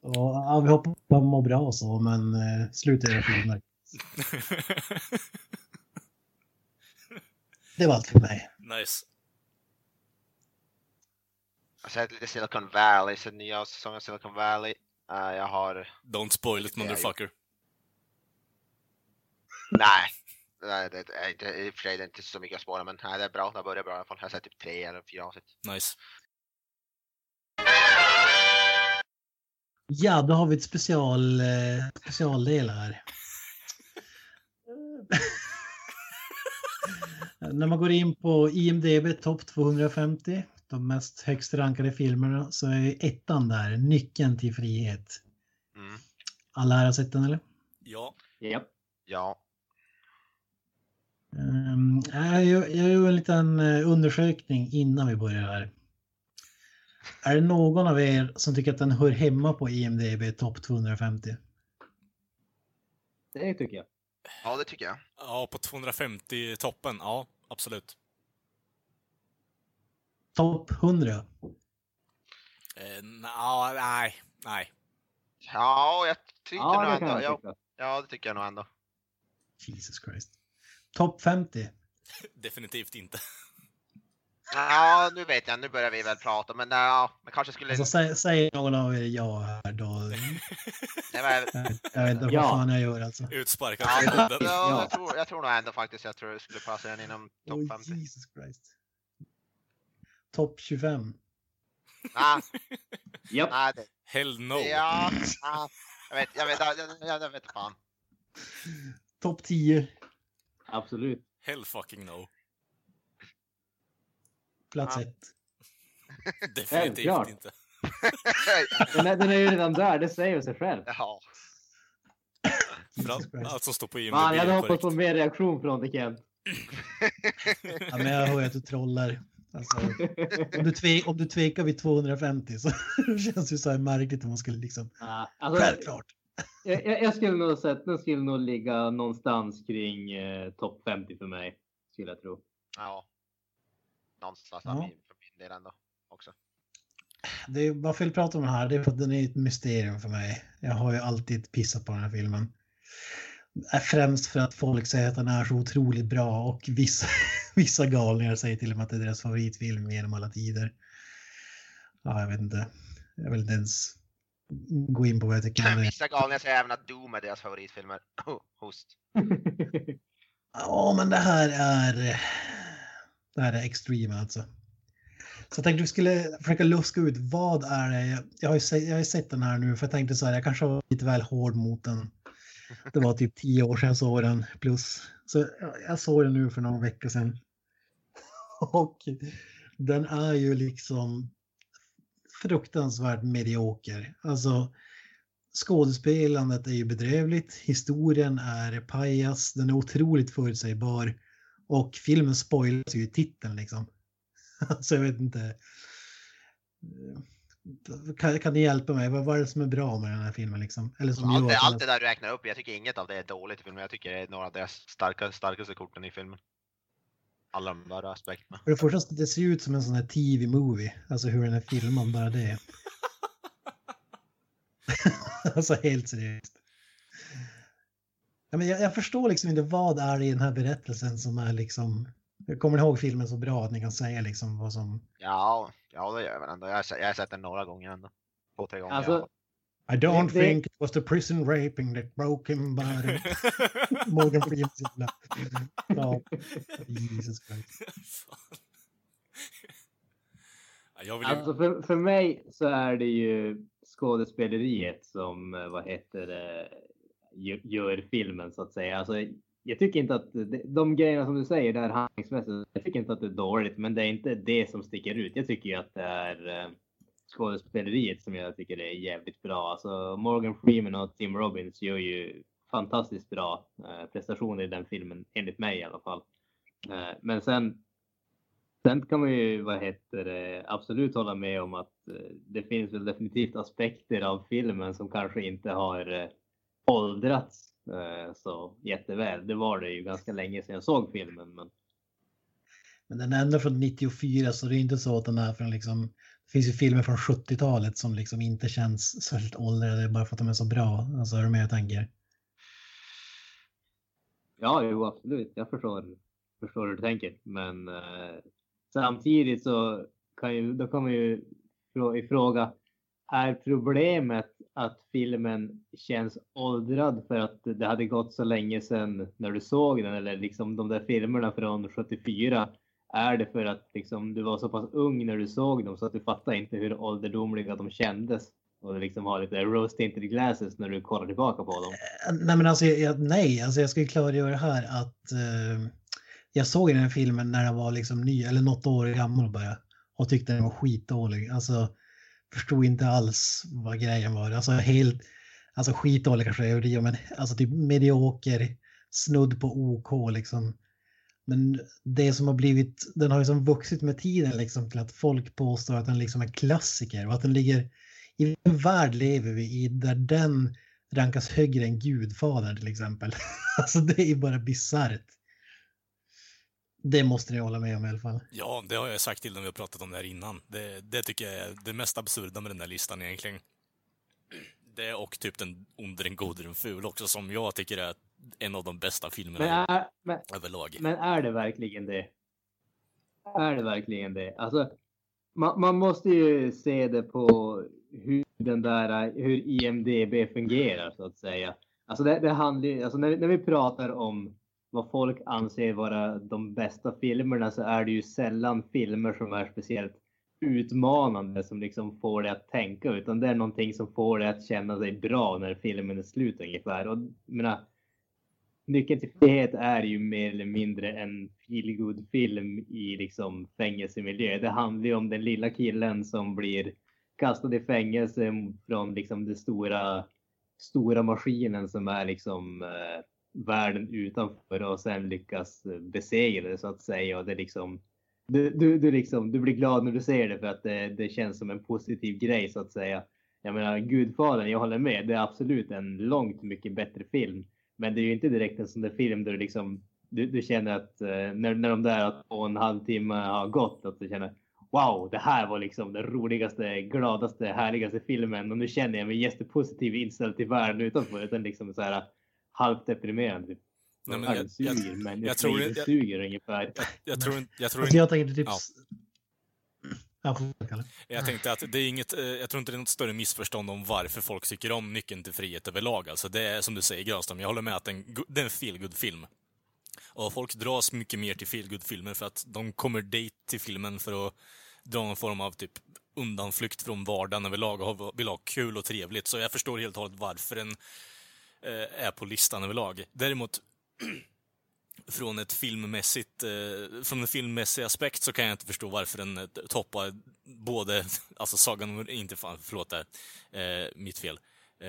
Och, ja, vi hoppas att han mår bra och så, men eh, sluta göra filmer. Det var allt för mig. nice. Jag har sett lite Silicon Valley, så nya säsongen av Silicon Valley. Eh, jag har... Don't spoil it, motherfucker. Nej. Nej, det är inte, i och för sig det är inte så mycket att spåra, men nej, det är bra. Det börjar bra i alla fall. Jag har sett typ tre eller fyra avsnitt. Nice. Ja, då har vi ett special, eh, specialdel här. När man går in på IMDB topp 250, de mest högst rankade filmerna, så är ettan där, Nyckeln till frihet. Mm. Alla här har sett den eller? Ja. Japp. Ja. Um, jag gör jag gör en liten eh, undersökning innan vi börjar här. Är det någon av er som tycker att den hör hemma på IMDB topp 250? Det tycker jag. ja, det tycker jag. Ja, på 250 toppen. Ja, absolut. Topp 100? Eh, na, nej, nej. Ja, jag tyckte Ja, nog ändå. jag ja, det tycker jag nog ändå. Jesus Christ. Topp 50? Definitivt inte. Ja, nu vet jag. Nu börjar vi väl prata, men ja, men kanske skulle... Alltså, säg, säg någon av er ja här då. Nej, men, Jag vet inte Ja. vad fan jag gör alltså. Utsparkad ja, ja, jag, tror, jag tror nog ändå faktiskt jag tror det skulle passa den inom topp Oh, 50. Jesus Christ. Topp 25? Nej, Japp. nej, det, Hell no. ja, ja, jag vet, jag vet, jag, jag, jag vet fan. Topp 10? Absolut. Hell fucking no. Plats Ja. 1. Definitivt Självklart. inte. Den är, den är ju redan där, det säger sig själv. Ja, För Jesus allt, som står på IMDb Fan, jag hade hoppats på mer reaktion från dig Kent. Ja, men jag hör ju att du trollar. Alltså, om, du tve, om du tvekar vid 250 så känns det så här märkligt om man skulle liksom... Ja, alltså, Självklart! jag, jag jag skulle nog säga att den skulle nog ligga någonstans kring eh, topp 50 för mig. Skulle jag tro. ja. Någonstans Ja. min, för min del ändå också. Det är, varför jag pratar om den här, det är för att den är ett mysterium för mig. Jag har ju alltid pissat på den här filmen. Är Främst för att folk säger att den är så otroligt bra och vissa, vissa galningar säger till och med att det är deras favoritfilm genom alla tider. Ja, jag vet inte. Jag vill inte ens gå in på vad jag tycker om det. Vissa galningar säger även att Doom är deras favoritfilmer. Host. Ja, men det här är... Det här är extreme alltså. Så jag tänkte vi skulle försöka luska ut vad är det. Jag, har, ju sett, jag har sett den här nu för jag tänkte så här, jag kanske var lite väl hård mot den. Det var typ tio år sedan jag såg den plus. Så jag, jag såg den nu för någon vecka sedan. Och den är ju liksom fruktansvärt medioker. Alltså skådespelandet är ju bedrövligt, historien är pajas, den är otroligt förutsägbar och filmen spoilas ju i titeln liksom. Alltså jag vet inte. Kan, kan ni hjälpa mig? Vad, är det som är bra med den här filmen liksom? Eller som Allt det, allt det där du räknar upp, jag tycker inget av det är dåligt i filmen. Jag tycker det är några av deras starka, starkaste korten i filmen. Alla de där aspekterna. För det första, det ser ut som en sån här TV-movie. Alltså hur den är filmad, bara det. alltså helt seriöst. Ja, men jag, jag förstår liksom inte vad är det i den här berättelsen som är liksom... Jag kommer ihåg filmen så bra att ni kan säga liksom vad som... Ja, ja det gör jag väl ändå. Jag har, sett- jag har sett den några gånger ändå. Två, tre gånger. Alltså, I don't Det- think it was the prison raping that broke him body. Morgan Freemans jävla... Ja, Jesus Christ. Vill. Alltså för, för mig så är det ju skådespeleriet som, eh, vad heter det, gör filmen så att säga. Alltså, jag tycker inte att de grejerna som du säger där handlingsmässigt, jag tycker inte att det är dåligt, men det är inte det som sticker ut. Jag tycker ju att det är eh, skådespeleriet som jag tycker är jävligt bra. Alltså Morgan Freeman och Tim Robbins gör ju fantastiskt bra eh, prestationer i den filmen, enligt mig i alla fall. Eh, men sen Sen kan man ju, vad heter det, absolut hålla med om att det finns väl definitivt aspekter av filmen som kanske inte har åldrats eh, så jätteväl. Det var det ju ganska länge sedan jag såg filmen. Men Men den är ändå från 94 så det är inte så att den är från liksom... Det finns ju filmer från 70-talet som liksom inte känns särskilt åldrade bara för att de är så bra. Alltså är du med jag tänker? ja, jo, absolut. Jag förstår, förstår hur du tänker. Men eh, samtidigt så kan ju, då kan man ju frå- ifråga, är problemet att filmen känns åldrad för att det hade gått så länge sedan när du såg den eller liksom de där filmerna från 74? Är det för att liksom du var så pass ung när du såg dem så att du fattar inte hur ålderdomliga de kändes? Och du liksom har lite rose tinted glasses när du kollar tillbaka på dem. Eh, nej men alltså jag, jag- nej, alltså jag ska ju klargöra här att eh, jag såg den här filmen när den var liksom ny eller något år gammal bara och tyckte den var skitdålig. Alltså förstod inte alls vad grejen var. Alltså helt, alltså skitdålig kanske jag gjorde, men alltså typ medioker, snudd på OK liksom. Men det som har blivit, den har ju som vuxit med tiden liksom till att folk påstår att den liksom är klassiker och att den ligger, i en värld lever vi i där den rankas högre än Gudfadern till exempel. alltså det är bara bisarrt. Det måste ni hålla med om i alla fall. Ja, det har jag sagt till dem vi har pratat om det här innan. Det, det tycker jag är det mest absurda med den där listan egentligen. Det och typ den onde, den gode, den ful också, som jag tycker är en av de bästa filmerna Men är, men, överlag. men är det verkligen det? Är det verkligen det? Alltså, man, man måste ju se det på hur den där, hur IMDB fungerar så att säga. Alltså det, det handlar ju, alltså när, när vi pratar om vad folk anser vara de bästa filmerna så är det ju sällan filmer som är speciellt utmanande som liksom får dig att tänka utan det är någonting som får dig att känna dig bra när filmen är slut ungefär. Och menar, Nyckeln till frihet är ju mer eller mindre en feelgood film i liksom fängelsemiljö. Det handlar ju om den lilla killen som blir kastad i fängelse från liksom den stora, stora maskinen som är liksom eh, världen utanför och sen lyckas eh, besegra det så att säga. Och det liksom, du, du, du, liksom, du blir glad när du ser det för att det, det känns som en positiv grej så att säga. Jag menar Gudfadern, jag håller med, det är absolut en långt mycket bättre film. Men det är ju inte direkt en sån där film där du liksom du, du känner att eh, när, när de där två och en halv timme har gått att du känner wow, det här var liksom den roligaste, gladaste, härligaste filmen och nu känner jag mig jättepositiv inställd till världen utanför utan liksom så här halvt deprimerande. Typ. Nej, men jag, suger, jag, men jag tror inte- suger ungefär. Jag, jag tror inte... Jag tror Alltså inte jag tänkte typ... Ja. Jag tänkte att det är inget, eh, jag tror inte det är något större missförstånd om varför folk tycker om Nyckeln till frihet överlag. Alltså det är som du säger Granström, jag håller med att det är en, go- det är en feelgood film Och folk dras mycket mer till feelgood filmer för att de kommer dit till filmen för att dra någon form av typ undanflykt från vardagen överlag och vill ha kul och trevligt. Så jag förstår helt och hållet varför den eh, är på listan överlag. Däremot från ett filmmässigt, eh, från en filmmässig aspekt så kan jag inte förstå varför den eh, toppar både, alltså Sagan om, inte fan, förlåt där, eh, mitt fel. Eh,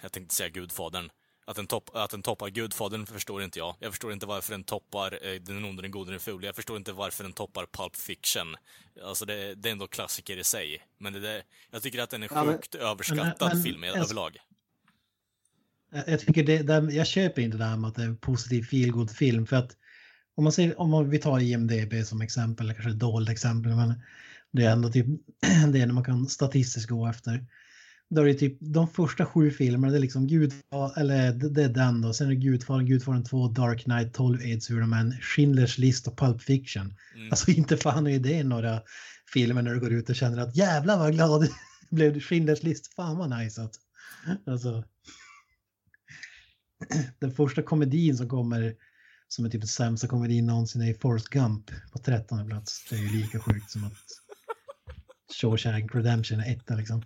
jag tänkte säga Gudfadern. Att den, topp, att den toppar Gudfadern förstår inte jag. Jag förstår inte varför den toppar eh, Den onde, den gode, den fule. Jag förstår inte varför den toppar Pulp Fiction. Alltså det, det är ändå klassiker i sig. Men det där, jag tycker att den är Ja, men- sjukt överskattad men- film alltså- överlag. Jag jag tycker det, det, jag köper inte det här med att det är en positiv feelgood film för att om man ser, om man, vi tar IMDB som exempel, eller kanske ett dåligt exempel, men det är ändå typ det är när man kan statistiskt gå efter. Då är det typ de första sju filmerna, det är liksom Gudfadern, eller det, det är den då, sen är det Gudfadern, Gudfadern 2, Dark Knight, 12 Aidsura Men, Schindler's List och Pulp Fiction. Mm. Alltså inte fan är det några filmer när du går ut och känner att jävlar vad glad blev du Schindler's List, fan vad nice att. Alltså. Den första komedin som kommer som är typ den sämsta komedin någonsin är Forrest Gump på 13 plats. Det är ju lika sjukt som att Shawshank Redemption är etta liksom.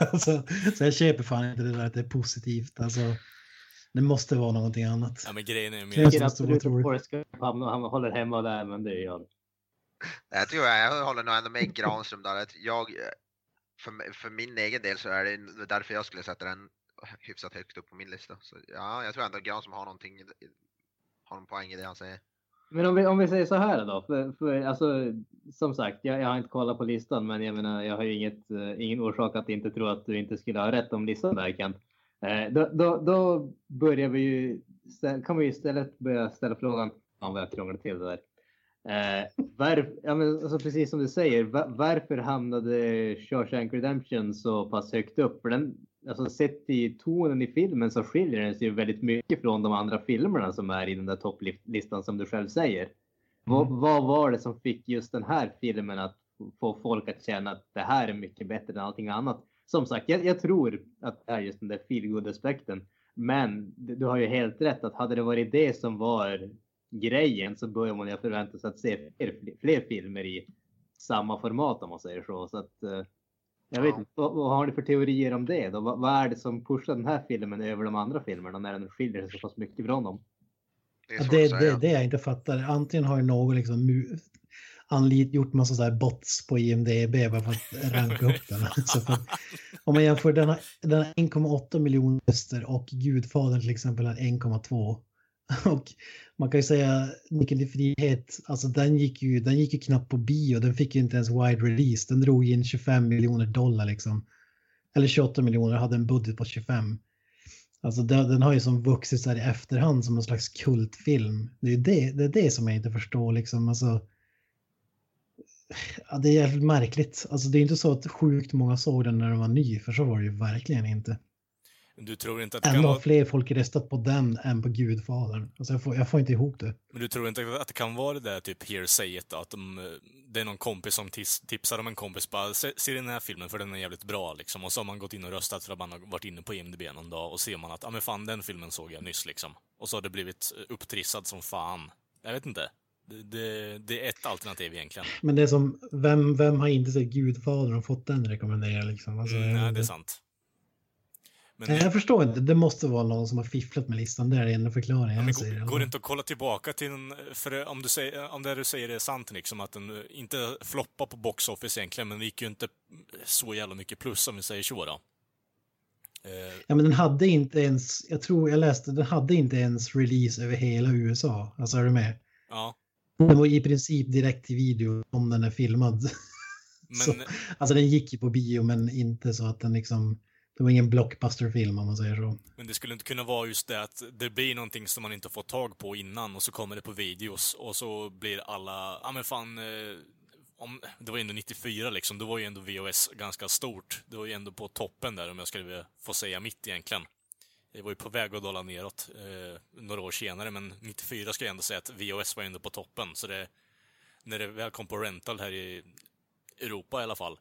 alltså, så jag köper fan inte det där att det är positivt. Alltså, det måste vara någonting annat. Ja men grejen är ju Jag mer... som tycker absolut tror. att Forrest Gump, han, han håller hemma där, men det är jag. Jag tror jag, jag håller nog ändå med Granström där. Att jag, för, för min egen del så är det därför jag skulle sätta den hyfsat högt upp på min lista. Så ja, jag tror ändå Granström har någonting, har en poäng i det han säger. Men om vi, om vi säger så här då, för, för alltså, som sagt, jag, jag har inte kollat på listan, men jag menar, jag har ju inget, eh, ingen orsak att inte tro att du inte skulle ha rätt om listan där Kent. Eh, då, då, då börjar vi ju, kan vi istället börja ställa frågan, om vad jag krånglar till det där. Eh, varf, ja, men, alltså, precis som du säger, va, varför hamnade Shawshank Redemption så pass högt upp? För den, alltså, sett i tonen i filmen så skiljer den sig ju väldigt mycket från de andra filmerna som är i den där topplistan som du själv säger. Vad, vad var det som fick just den här filmen att få folk att känna att det här är mycket bättre än allting annat? Som sagt, jag, jag tror att det är just den där feelgood aspekten. Men du du har ju helt rätt att hade det varit det som var grejen så börjar man ju förvänta sig att se fler, fler filmer i samma format om man säger så. så att, eh, jag vet inte, vad, vad har ni för teorier om det? Då? Vad, vad är det som pushar den här filmen över de andra filmerna när den skiljer sig så pass mycket från dem? Det är det, det, det jag inte fattar. Antingen har ju någon liksom anlit, gjort massa så här bots på IMDB bara för att ranka upp den. Så för att, om man jämför den har, den har 1,8 miljoner röster och Gudfadern till exempel har 1,2. Och man kan ju säga Nyckeln till frihet, alltså den gick ju, den gick ju knappt på bio, den fick ju inte ens wide release, den drog in 25 miljoner dollar liksom. Eller 28 miljoner, hade en budget på 25. Alltså den, den har ju som vuxit så här i efterhand som en slags kultfilm. Det är ju det, det, är det som jag inte förstår liksom. Alltså, ja, det är jävligt märkligt. Alltså det är inte så att sjukt många såg den när den var ny, för så var det ju verkligen inte. Du tror inte att det kan Ändå har vara, fler folk röstat på den än på Gudfadern. Alltså jag får, jag får inte ihop det. men du tror inte att det kan vara det där typ hearsayet då, att de, det är någon kompis som tis, tipsar om en kompis bara se, se den här filmen för den är jävligt bra liksom. Och så har man gått in och röstat för att man har varit inne på IMDB någon dag och ser man att, ja ah, men fan den filmen såg jag nyss liksom. Och så har det blivit eh, upptrissad som fan. Jag vet inte. Det, det, det är ett alternativ egentligen. Men det är som, vem, vem har inte sett Gudfadern och fått den rekommenderad liksom? Alltså, Mm, nej, det är sant. Men, Nej, jag förstår inte, det måste vara någon som har fifflat med listan, det är enda förklaringen Ja, går, går det inte att kolla tillbaka till en, för om, du säger, om det du säger är sant liksom, att den inte floppar på box office egentligen, men det gick ju inte så jävla mycket plus om vi säger så då. Eh, Ja, men den hade inte ens, jag tror jag läste, den hade inte ens release över hela USA. Alltså är du med? ja, Den var i princip direkt till video om den är filmad. Så, men, alltså den gick ju på bio men inte så att den liksom, det var ingen blockbusterfilm om man säger så. men det skulle inte kunna vara just det att det blir någonting som man inte fått tag på innan och så kommer det på videos och så blir alla, ja men fan, eh, om, det var ju ändå 94 liksom, då var ju ändå VHS ganska stort. Det var ju ändå på toppen där om jag skulle få säga mitt egentligen. Det var ju på väg att dala neråt eh, några år senare, men 94 ska jag ändå säga att VHS var ändå på toppen. Så det, när det väl kom på rental här i Europa i alla fall,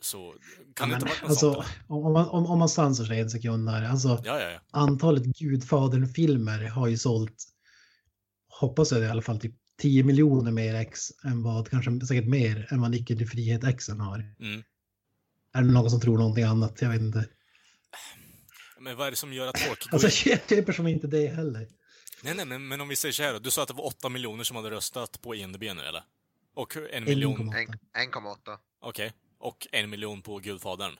så kan det inte varit något alltså, sånt. om, man, om, om man stansar sig en sekund där, alltså Ja, ja, ja. antalet Gudfadern-filmer har ju sålt, hoppas jag i alla fall, typ 10 miljoner mer ex än vad, kanske säkert mer än vad Nicke till frihet exen har. Mm. Är det någon som tror någonting annat? Jag vet inte. Men vad är det som gör att folk går Alltså jag köper som inte det heller. Nej, nej, men, men om vi säger så här då. Du sa att det var 8 miljoner som hade röstat på IMDB nu, eller? Och en miljon... 1,8. En- 1,8. Okej. Och en miljon på Gudfadern.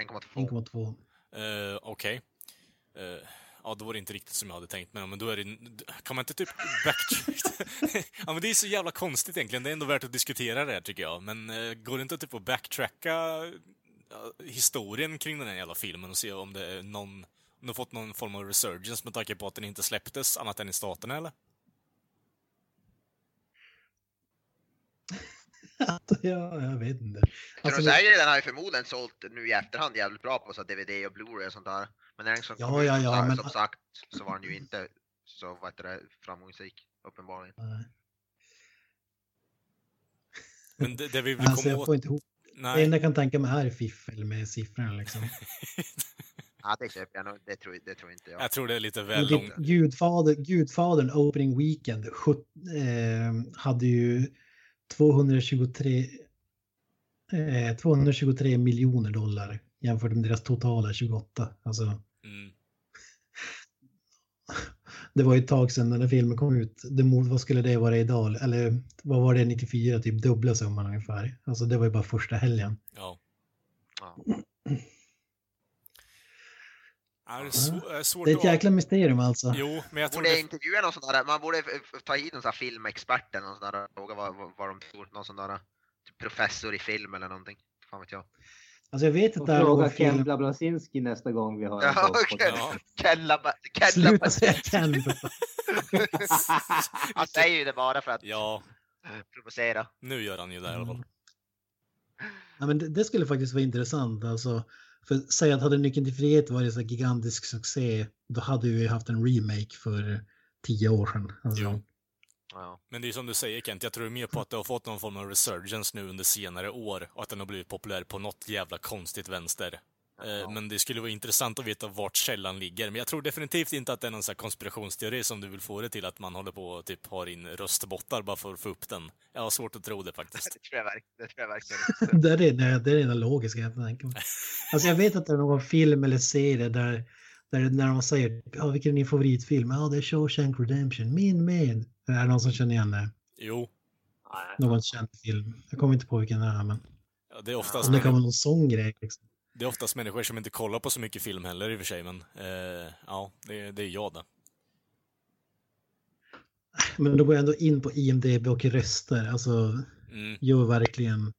1,2. 1,2. Uh, Okej. Eh, ja, då var det inte riktigt som jag hade tänkt mig. Men då är det... Kan man inte typ backtrack? ja, men det är så jävla konstigt egentligen. Det är ändå värt att diskutera det här, tycker jag. Men eh, går det inte typ att backtracka historien kring den här jävla filmen och se om det är någon... Om har fått någon form av resurgence med tanke på att den inte släpptes annat än i staterna, eller? Ja, jag vet inte. Alltså, Alltså, de säger den har ju förmodligen sålt nu i efterhand jävligt bra på så här DVD och Blu-ray och sånt där. Men när den som Ja, kom ut, ja, ja, så, här, men- som sagt så var den ju inte så vad heter det, framgångsrik uppenbarligen. nej. Men det, det vi vill alltså komma jag åt... får inte ihop. Det Nej. enda jag kan tänka mig är fiffel med siffrorna liksom. Ja, det köper jag nog. Det tror, det tror inte jag. Jag tror det är lite Men väl långt. Gudfader, Gudfadern opening weekend sjut- eh, hade ju 223, eh, 223 miljoner dollar jämfört med deras totala 28. Alltså, Mm. det var ju ett tag sedan den här filmen kom ut. Det, vad skulle det vara idag? Eller vad var det 94? Typ dubbla summan ungefär. Alltså det var ju bara första helgen. Ja. Ja. Ja, det är svå- är svårt Det är ett att... jäkla mysterium alltså. Jo, men jag tror Borde det... intervjua någon sån där, man borde ta hit någon sån här filmexpert eller någon sån där, fråga vad, vad, de tror, någon sån där typ professor i film eller någonting. Fan vet jag. Alltså jag vet att det är fråga Ken. Blablasinski nästa gång vi har en Ja, okej. Ja. Kella, Kella, Sluta säga Ken. Han säger ju det bara för att Ja, provocera. nu gör han ju det i alla fall. Ja, men det, det skulle faktiskt vara intressant. Alltså, för säg att hade Nyckeln till frihet varit så här gigantisk succé, då hade vi haft en remake för tio år sedan. Alltså, Jo. Ja. Men det är som du säger Kent, jag tror mer på att det har fått någon form av resurgence nu under senare år och att den har blivit populär på något jävla konstigt vänster. Eh, Men det skulle vara intressant att veta vart källan ligger. Men jag tror definitivt inte att det är någon sån här konspirationsteori som du vill få det till, att man håller på och typ har in röstbottar bara för att få upp den. Jag har svårt att tro det faktiskt. Det tror jag, verk- det tror jag verkligen. det är det, det är det logiska jag tänka mig. Alltså jag vet att det är någon film eller serie där Där, när de säger ja, vilken är din favoritfilm? Ja, det är Shawshank Redemption. Min med. Det är någon som känner igen det. Jo. Någon känd film. Jag kommer inte på vilken det är, men Ja, det, är oftast om det kan vara någon sån grej. Liksom. Det är oftast människor som inte kollar på så mycket film heller i och för sig, men eh, ja, det, det är jag det. Men då går jag ändå in på IMDB och röster. Alltså, Mm. gör verkligen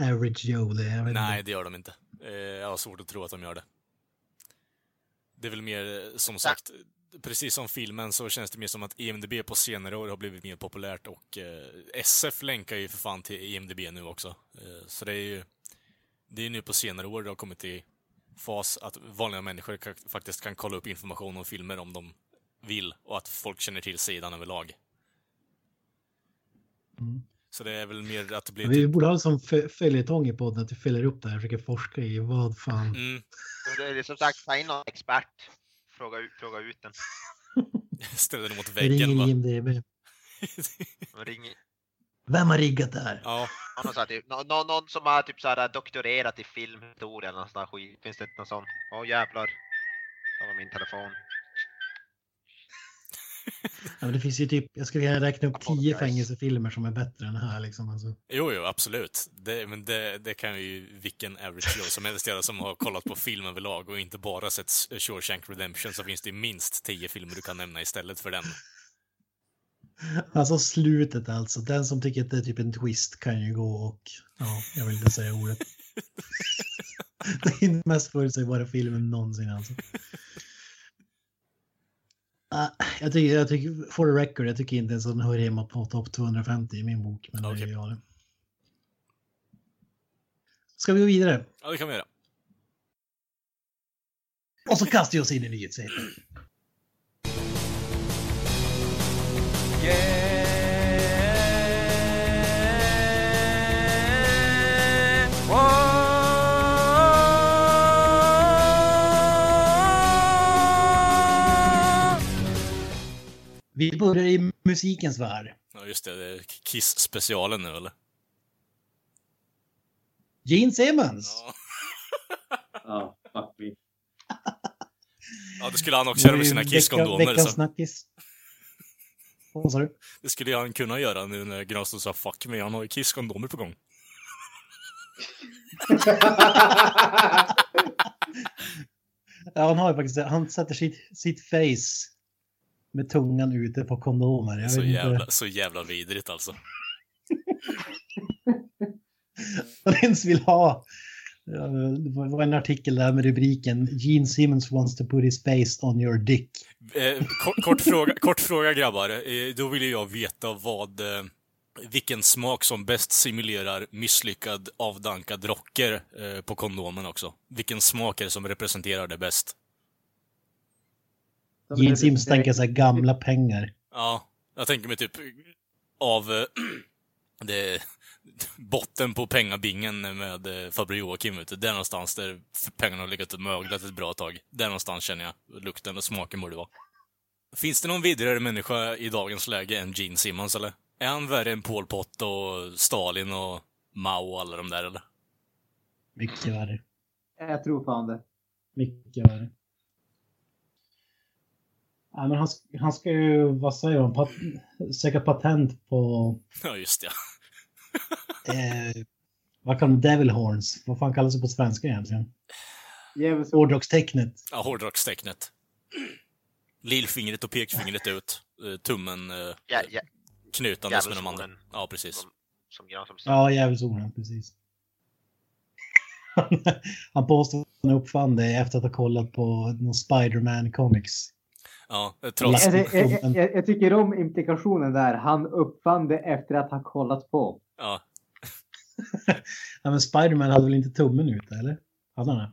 average Joe det? Jag vet Nej, inte. det gör de inte. Eh, jag har svårt att tro att de gör det. Det är väl mer, eh, som sagt, precis som filmen så känns det mer som att IMDB på senare år har blivit mer populärt och eh, SF länkar ju för fan till IMDB nu också. Eh, så det är ju, det är nu på senare år det har kommit till fas att vanliga människor ka- faktiskt kan kolla upp information om filmer om de vill och att folk känner till sidan överlag. Mm. Så det är väl mer att det blir... Vi typ- borde ha som fö- följetong i podden att vi följer upp det här och försöker forska i vad fan. Mm, Det är som sagt, ta in någon expert. Fråga ut, fråga ut den. ställer det mot väggen ringer va? IMDB. Ring, Vem har riggat det här? Ja, någon, här, typ, någon, någon, som har typ så här, doktorerat i filmhistoria eller någon skit. Finns det någon sån? Åh jävlar. Det var min telefon. Ja, men det finns ju typ, jag skulle kunna räkna upp tio fängelsefilmer som är bättre än här. Liksom. Alltså. Jo, jo, absolut. Det, men det, det kan ju vilken average Joe som helst göra som har kollat på film överlag och inte bara sett Shawshank Redemption så finns det minst tio filmer du kan nämna istället för den. alltså slutet alltså. Den som tycker att det är typ en twist kan ju gå och, ja, jag vill inte säga ordet. det är den mest förutsägbara filmen någonsin alltså. Ah, jag tycker, jag tycker, for the record, jag tycker inte ens att den hör hemma på topp 250 i min bok. Men det Okej. är jag det. Ska vi gå vidare? Ja, det kan vi göra. Och så kastar vi oss in i nyhetsserien. Vi börjar i musikens värld. Ja, just det. Det är Kiss-specialen nu, eller? Gene Simmons. Ja. Ja, fuck me. ja, det skulle han också göra med sina Kiss-kondomer. Veckans snackis. Vad sa du? det skulle han kunna göra nu när Granström sa 'fuck me'. Han har ju Kiss-kondomer på gång. Ja, han har ju faktiskt Han sätter sitt, sitt face med tungan ute på kondomer. Jag Så jävla, inte så jävla vidrigt alltså. vad han ens vill ha. Ja, Det var det var en artikel där med rubriken Gene Simmons wants to put his face on your dick. Eh, kort, kort, fråga, kort fråga grabbar. Eh, då vill jag veta vad, eh, vilken smak som bäst simulerar misslyckad avdankad rocker eh, på kondomen också. Vilken smak är det som representerar det bäst? Gene Simmons tänker sig gamla pengar. Ja, jag tänker mig typ av eh, det, botten på pengabingen med eh, Faber Joakim ute. Där någonstans där pengarna har legat och möglat ett bra tag. Där någonstans känner jag lukten och smaken borde vara. Finns det någon vidare människa i dagens läge än Gene Simmons eller? Är han värre än Pol Pot och Stalin och Mao och alla de där eller? Mycket värre. Jag tror fan det. Mycket värre. Ja, men han, han ska ju, vad säger man, pat, söka patent på, Ja, just det. Eh, vad kan man, Devil Horns, vad fan kallas det på svenska egentligen? Hårdrockstecknet. Ja, hårdrockstecknet. Lillfingret och pekfingret ut. Eh, Tummen eh, Ja, ja, knutandes med de andra. Ja, precis. som, som. Ja, djävulsorden, precis. han påstår att han uppfann det efter att ha kollat på någon Spider-Man comics. Ja, eh, trots... Jag, jag, jag, jag, jag tycker om implikationen där. Han uppfann det efter att ha kollat på. Ja, Ja, men Spider-Man hade väl inte tummen ute, eller? Hade han det?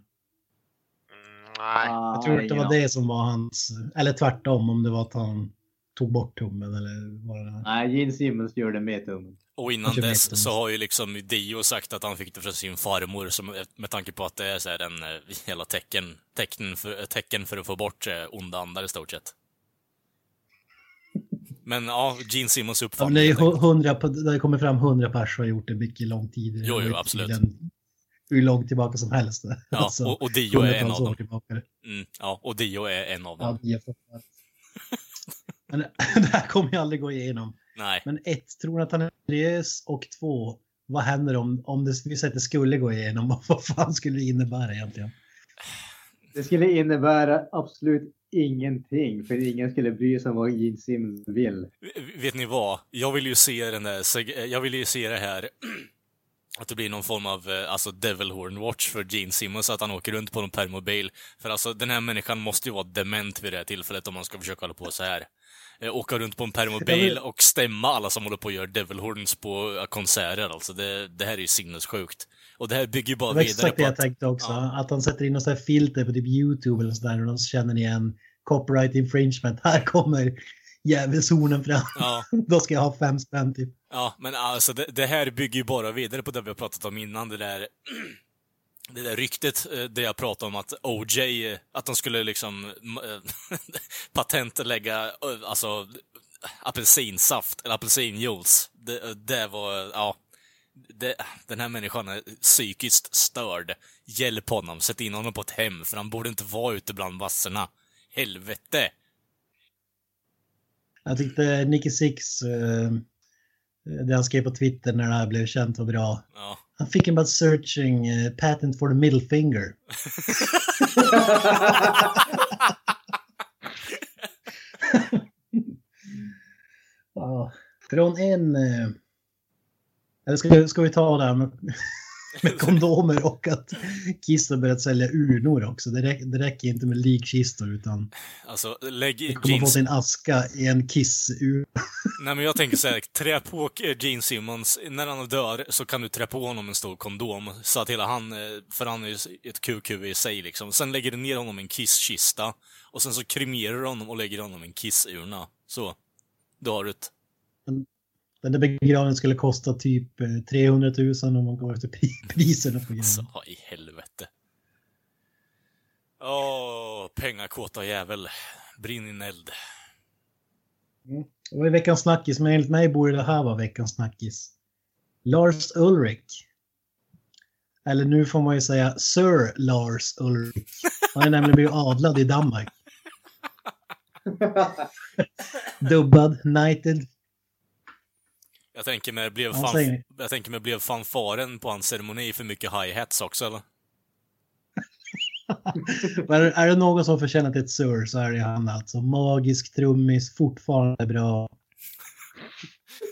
Nej. Jag tror att det var det som var hans, eller tvärtom, om det var att han tog bort tummen eller vad det var. Nej, Gene Simmons gör det med tummen. och innan dess så har ju liksom Dio sagt att han fick det från sin farmor, som, med tanke på att det är så här en eh, hela tecken, tecken, för, tecken för att få bort eh, onda andar i stort sett. Men ja, Gene Simmons Ja, uppfann men det, är ju helt enkelt. hu- hundra, det har kommit fram hundra pers som har gjort det mycket lång tid. Jo, jo, absolut. tiden hur långt tillbaka som helst. Ja, Alltså, och, och Dio är en av dem. tillbaka. Mm, ja, och Dio är en av Ja, dem. fruktansvärt. Men det här kommer ju aldrig gå igenom. Nej. Men ett, tror att han är seriös? Och två, vad händer om, om det vi säger att det skulle gå igenom? Vad fan skulle det innebära egentligen? Det skulle innebära absolut ingenting, för ingen skulle bry sig om vad Gene Simmons vill. Vet ni vad? Jag vill ju se den där, seg- jag vill ju se det här att det blir någon form av eh, alltså Devil Horn Watch för Gene Simmons, att han åker runt på någon permobil. För alltså, den här människan måste ju vara dement vid det här tillfället om man ska försöka hålla på så här. Eh, åka runt på en permobil och stämma alla som håller på och gör Devil Horns på eh, konserter, alltså. Det, det här är ju sinnessjukt. Och det här bygger ju bara Det var vidare exakt det på jag att... tänkte också. Ja. Att han sätter in något filter på typ YouTube eller sådär och de känner igen copyright infringement. Här kommer djävulshornen fram. Ja, Då ska jag ha fem spänn typ. Ja, men alltså det, det här bygger ju bara vidare på det vi har pratat om innan, det där det där ryktet eh, det jag pratade om att OJ, eh, att de skulle liksom eh, patentlägga alltså apelsinsaft eller apelsinjuice. Det, det var, ja. Det, den här människan är psykiskt störd. Hjälp honom, sätt in honom på ett hem, för han borde inte vara ute bland massorna. Helvete! Jag tyckte Nicky Six, eh, det han skrev på Twitter när det här blev känt var bra. Ja. Han fick en bara searching eh, patent for the middle finger. Ja, från en... Eller ska, ska vi ta det här med, med kondomer och att Kiss har börjat sälja urnor också. Det, räck, det räcker inte med likkistor utan Alltså, lägg det kommer få jeans... sin aska i en Kiss-ur. Nej men jag tänker så här, trä på Gene Simmons, när han dör så kan du trä på honom en stor kondom, så att hela han, eh, för han är ju ett QQ i sig liksom. Sen lägger du ner honom i en kisskista, och sen så kremerar du honom och lägger honom i en kissurna. Så. Då har du ett... Den där begravningen skulle kosta typ eh, 300 000 om man går efter pri- priserna på Så, grejen. vad i helvete. Åh, pengakåta jävel. Brinn in eld. Och i veckans snackis, men enligt mig borde det här vara veckans snackis. Lars Ulrik. Eller nu får man ju säga Sir Lars Ulrik. Han är nämligen blivit adlad i Danmark. Dubbad, knighted. Jag tänker mig, blev, fan, jag tänker mig, blev fanfaren på hans ceremoni för mycket hi-hats också eller? Men är, det någon som förtjänar till ett Sir så är det han alltså. Magisk trummis, fortfarande bra.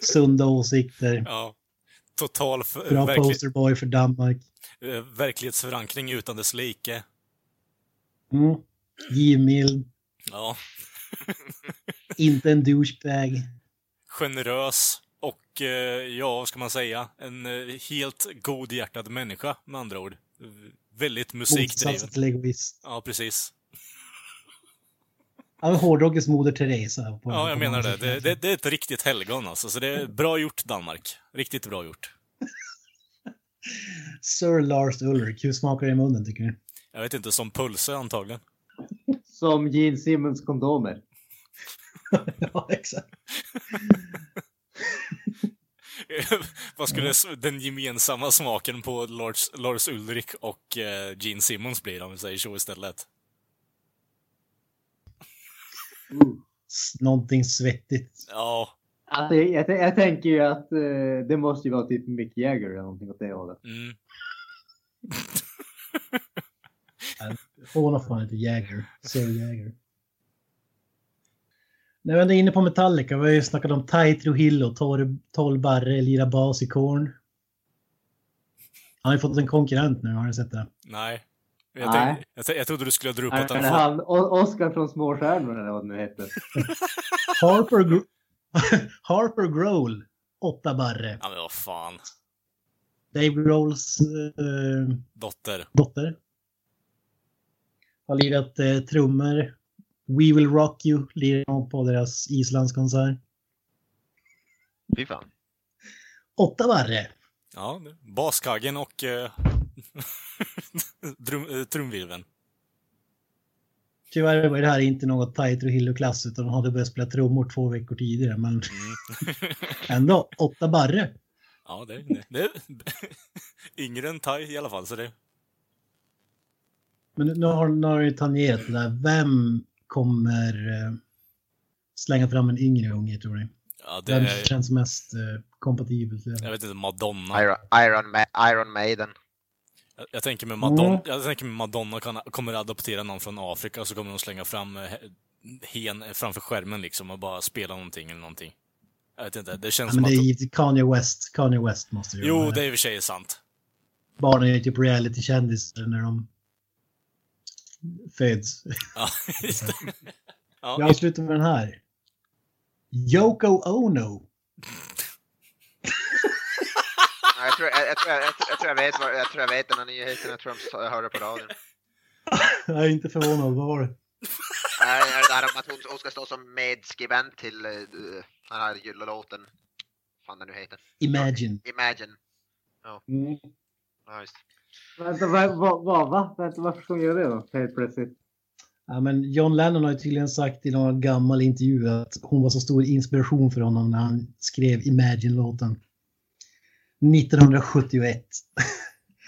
Sunda åsikter. Ja. Total Bra verklig, posterboy för Danmark. eh, verklighetsförankring utan dess like. Mm. Givmild. Ja. Inte en douchebag. Generös och, eh, ja, vad ska man säga, en eh, helt godhjärtad människa med andra ord. Väldigt musikdriven. Motsatsen till egoist. Ja, precis. Han är hårdrockets moder Teresa. På, Ja, jag menar det. det. Det, det är ett riktigt helgon alltså, så det är bra gjort Danmark. Riktigt bra gjort. Sir Lars Ulrik, hur smakar det i munnen tycker du? Jag vet inte, som pulse antagligen. Som Gene Simmons kondomer. ja, exakt. Vad skulle den gemensamma smaken på Lars, Lars Ulrik och eh, Gene Simmons bli om vi säger så istället? S- Någonting svettigt. Ja, Alltså, jag, jag, jag tänker ju att eh, det måste ju vara typ Mick Jagger eller någonting åt det hållet. mm. Håna fan inte Jäger. Sir Jäger. När vi ändå är inne på Metallica, vi har ju snackat om Tai Trujillo, Tor- 12 barre, lira bas i Korn. Han har ju fått en konkurrent nu, har du sett det? Nej. Jag, Nej. jag, jag trodde du skulle ha droppat Han, den. han, O- Oscar från Småstjärnorna eller vad det nu heter. Harper, Harper Grohl, 8 barre. Ja, men vad fan. Dave Grohls eh, Dotter. dotter. Har lirat eh, trummor. We Will Rock You lirar på deras Islandskonsert. Fy fan. Åtta barre. Ja, baskaggen och eh, drum, eh, trumvirveln. Tyvärr var det här inte något Taito Trujillo-klass utan de hade börjat spela trummor två veckor tidigare. Men Mm. ändå, åtta barre. Ja, det, det, det Yngre än Tai i alla fall, så det... Men nu har, nu har du tangerat det där. Vem kommer eh, slänga fram en yngre unge tror ni? Ja, det Vem är, känns mest eh, kompatibel jag vet inte, Madonna. Iron, Iron, Ma Iron Maiden. Jag, jag tänker med Madonna, Mm. jag tänker med Madonna kan, kommer adoptera någon från Afrika och så kommer de slänga fram eh, hen framför skärmen liksom och bara spela någonting eller någonting. Jag vet inte, det känns Ja, som men det är att... givetvis Kanye West. Kanye West måste ju Jo, det är i och för sig sant. Barnen är typ reality-kändisar när de föds. Ja, just det. Jag Ja, avslutar med den här. Yoko Ono. Ja, Jag tror jag, jag, tror jag, jag, tror- jag, tror jag, vet, vad- jag tror jag vet den här nyheten, jag tror jag hörde på radion. Jag är inte förvånad. Vad var det? Nej, är det där om att hon, hon ska stå som medskribent till uh, den här jullåten. fan den nu heter. Imagine. Imagine. Mm. Ja, just. Vänta, vad, vad, vad, va? Vänta, varför ska hon göra det då? Helt plötsligt. Ja, men John Lennon har ju tydligen sagt i någon gammal intervju att hon var så stor inspiration för honom när han skrev Imagine-låten. 1971.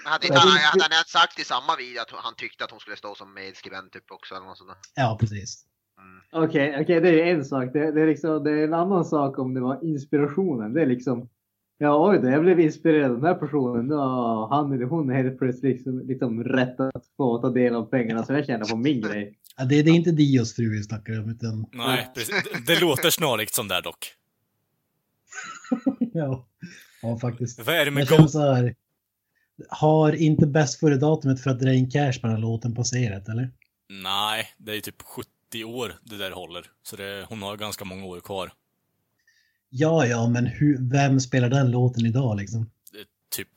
Men hade inte han, hade han sagt i samma video att han tyckte att hon skulle stå som medskribent typ också eller något sånt där? Ja, precis. Mm. Okej, okej, det är en sak. Det, det, är liksom, det är en annan sak om det var inspirationen. Det är liksom, ja oj då, jag blev inspirerad av den här personen. Ja, han eller hon är helt plötsligt liksom, liksom rätt att få ta del av pengarna som jag tjänar på min grej. Ja, det, det är inte Dios fru vi snackar om, utan nej, precis. Det, det låter snarlikt som där dock. ja, ja faktiskt. Vad är det med jag så här. Har inte bäst före datumet för att dra in cash på den här låten passerat, eller? Nej, det är ju typ 70 år det där håller. Så det, hon har ganska många år kvar. Ja, ja, men hur, vem spelar den låten idag liksom? Det är typ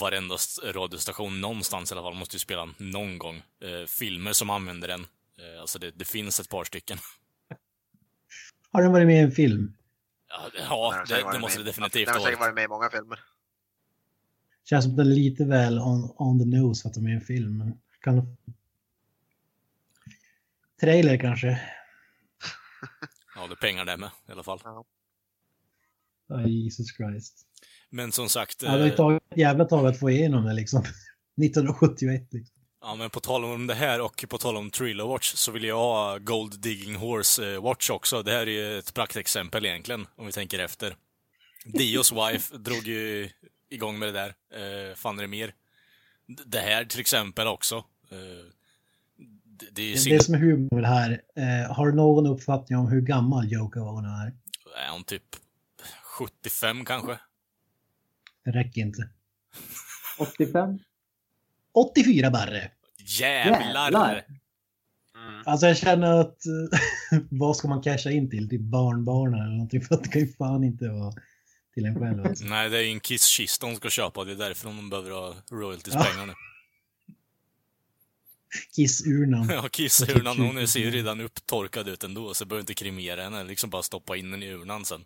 varenda radiostation någonstans i alla fall måste ju spela någon gång. Eh, filmer som använder den. Eh, alltså det, det finns ett par stycken. Har den varit med i en film? Ja, det- Den ja det, det varit måste det med- definitivt Den ha har säkert varit. varit med i många filmer. Känns som den är lite väl on, on the nose för att de är i en film. Men kan... Trailer kanske? Ja, det är pengar där med i alla fall. Ja, Jesus Christ. Men som sagt, det har eh, tagit ett jävla tag att få igenom det liksom. 1971 liksom. ja, men på tal om det här och på tal om Thriller Watch så vill jag ha Gold Digging Horse eh, Watch också. Det här är ju ett praktexempel egentligen, om vi tänker efter. Dios Wife drog ju igång med det där. Eh, fan är det mer? D- Det här till exempel också. Eh, det, det är Det, som är humor här. Eh, har du någon uppfattning om hur gammal Yoko Ono är? Är hon typ 75 kanske? Det räcker inte. 85? 84 barre. Jävlar! Jävlar! Mm. Alltså jag känner att vad ska man casha in till? Till barnbarnen eller någonting? För att det kan ju fan inte vara till en själv. Alltså. Nej, det är ju en kisskista hon ska köpa. Det är därför hon behöver ha Ja. royalties-pengar nu. Kissurnan. Ja, kissurnan, hon ser ju redan upptorkad ut ändå, så jag behöver inte kremera henne. Liksom bara stoppa in den i urnan sen.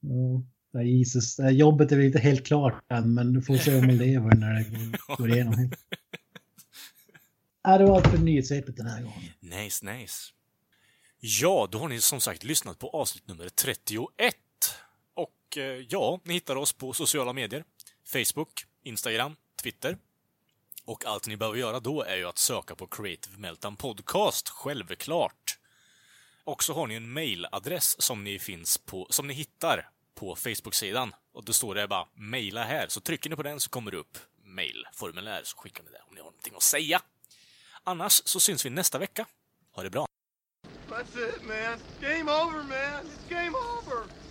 Ja, Jesus. Jobbet är väl inte helt klart än, men du får se om man lever när det går- igenom. Ja, det var allt för nyhetssvepet den här gången. Nice, nice. Ja, då har ni som sagt lyssnat på avsnitt nummer 31. Och eh, ja, ni hittar oss på sociala medier. Facebook, Instagram, Twitter. Och allt ni behöver göra då är ju att söka på Creative Meltdown Podcast, självklart. Och så har ni en mailadress som ni, finns på, som ni hittar på Facebook-sidan. Och då står det bara mejla här. Så trycker ni på den så kommer det upp mailformulär, så skickar ni det om ni har någonting att säga. Annars så syns vi nästa vecka. Ha det bra! That's it, man. Game over, man. It's game over.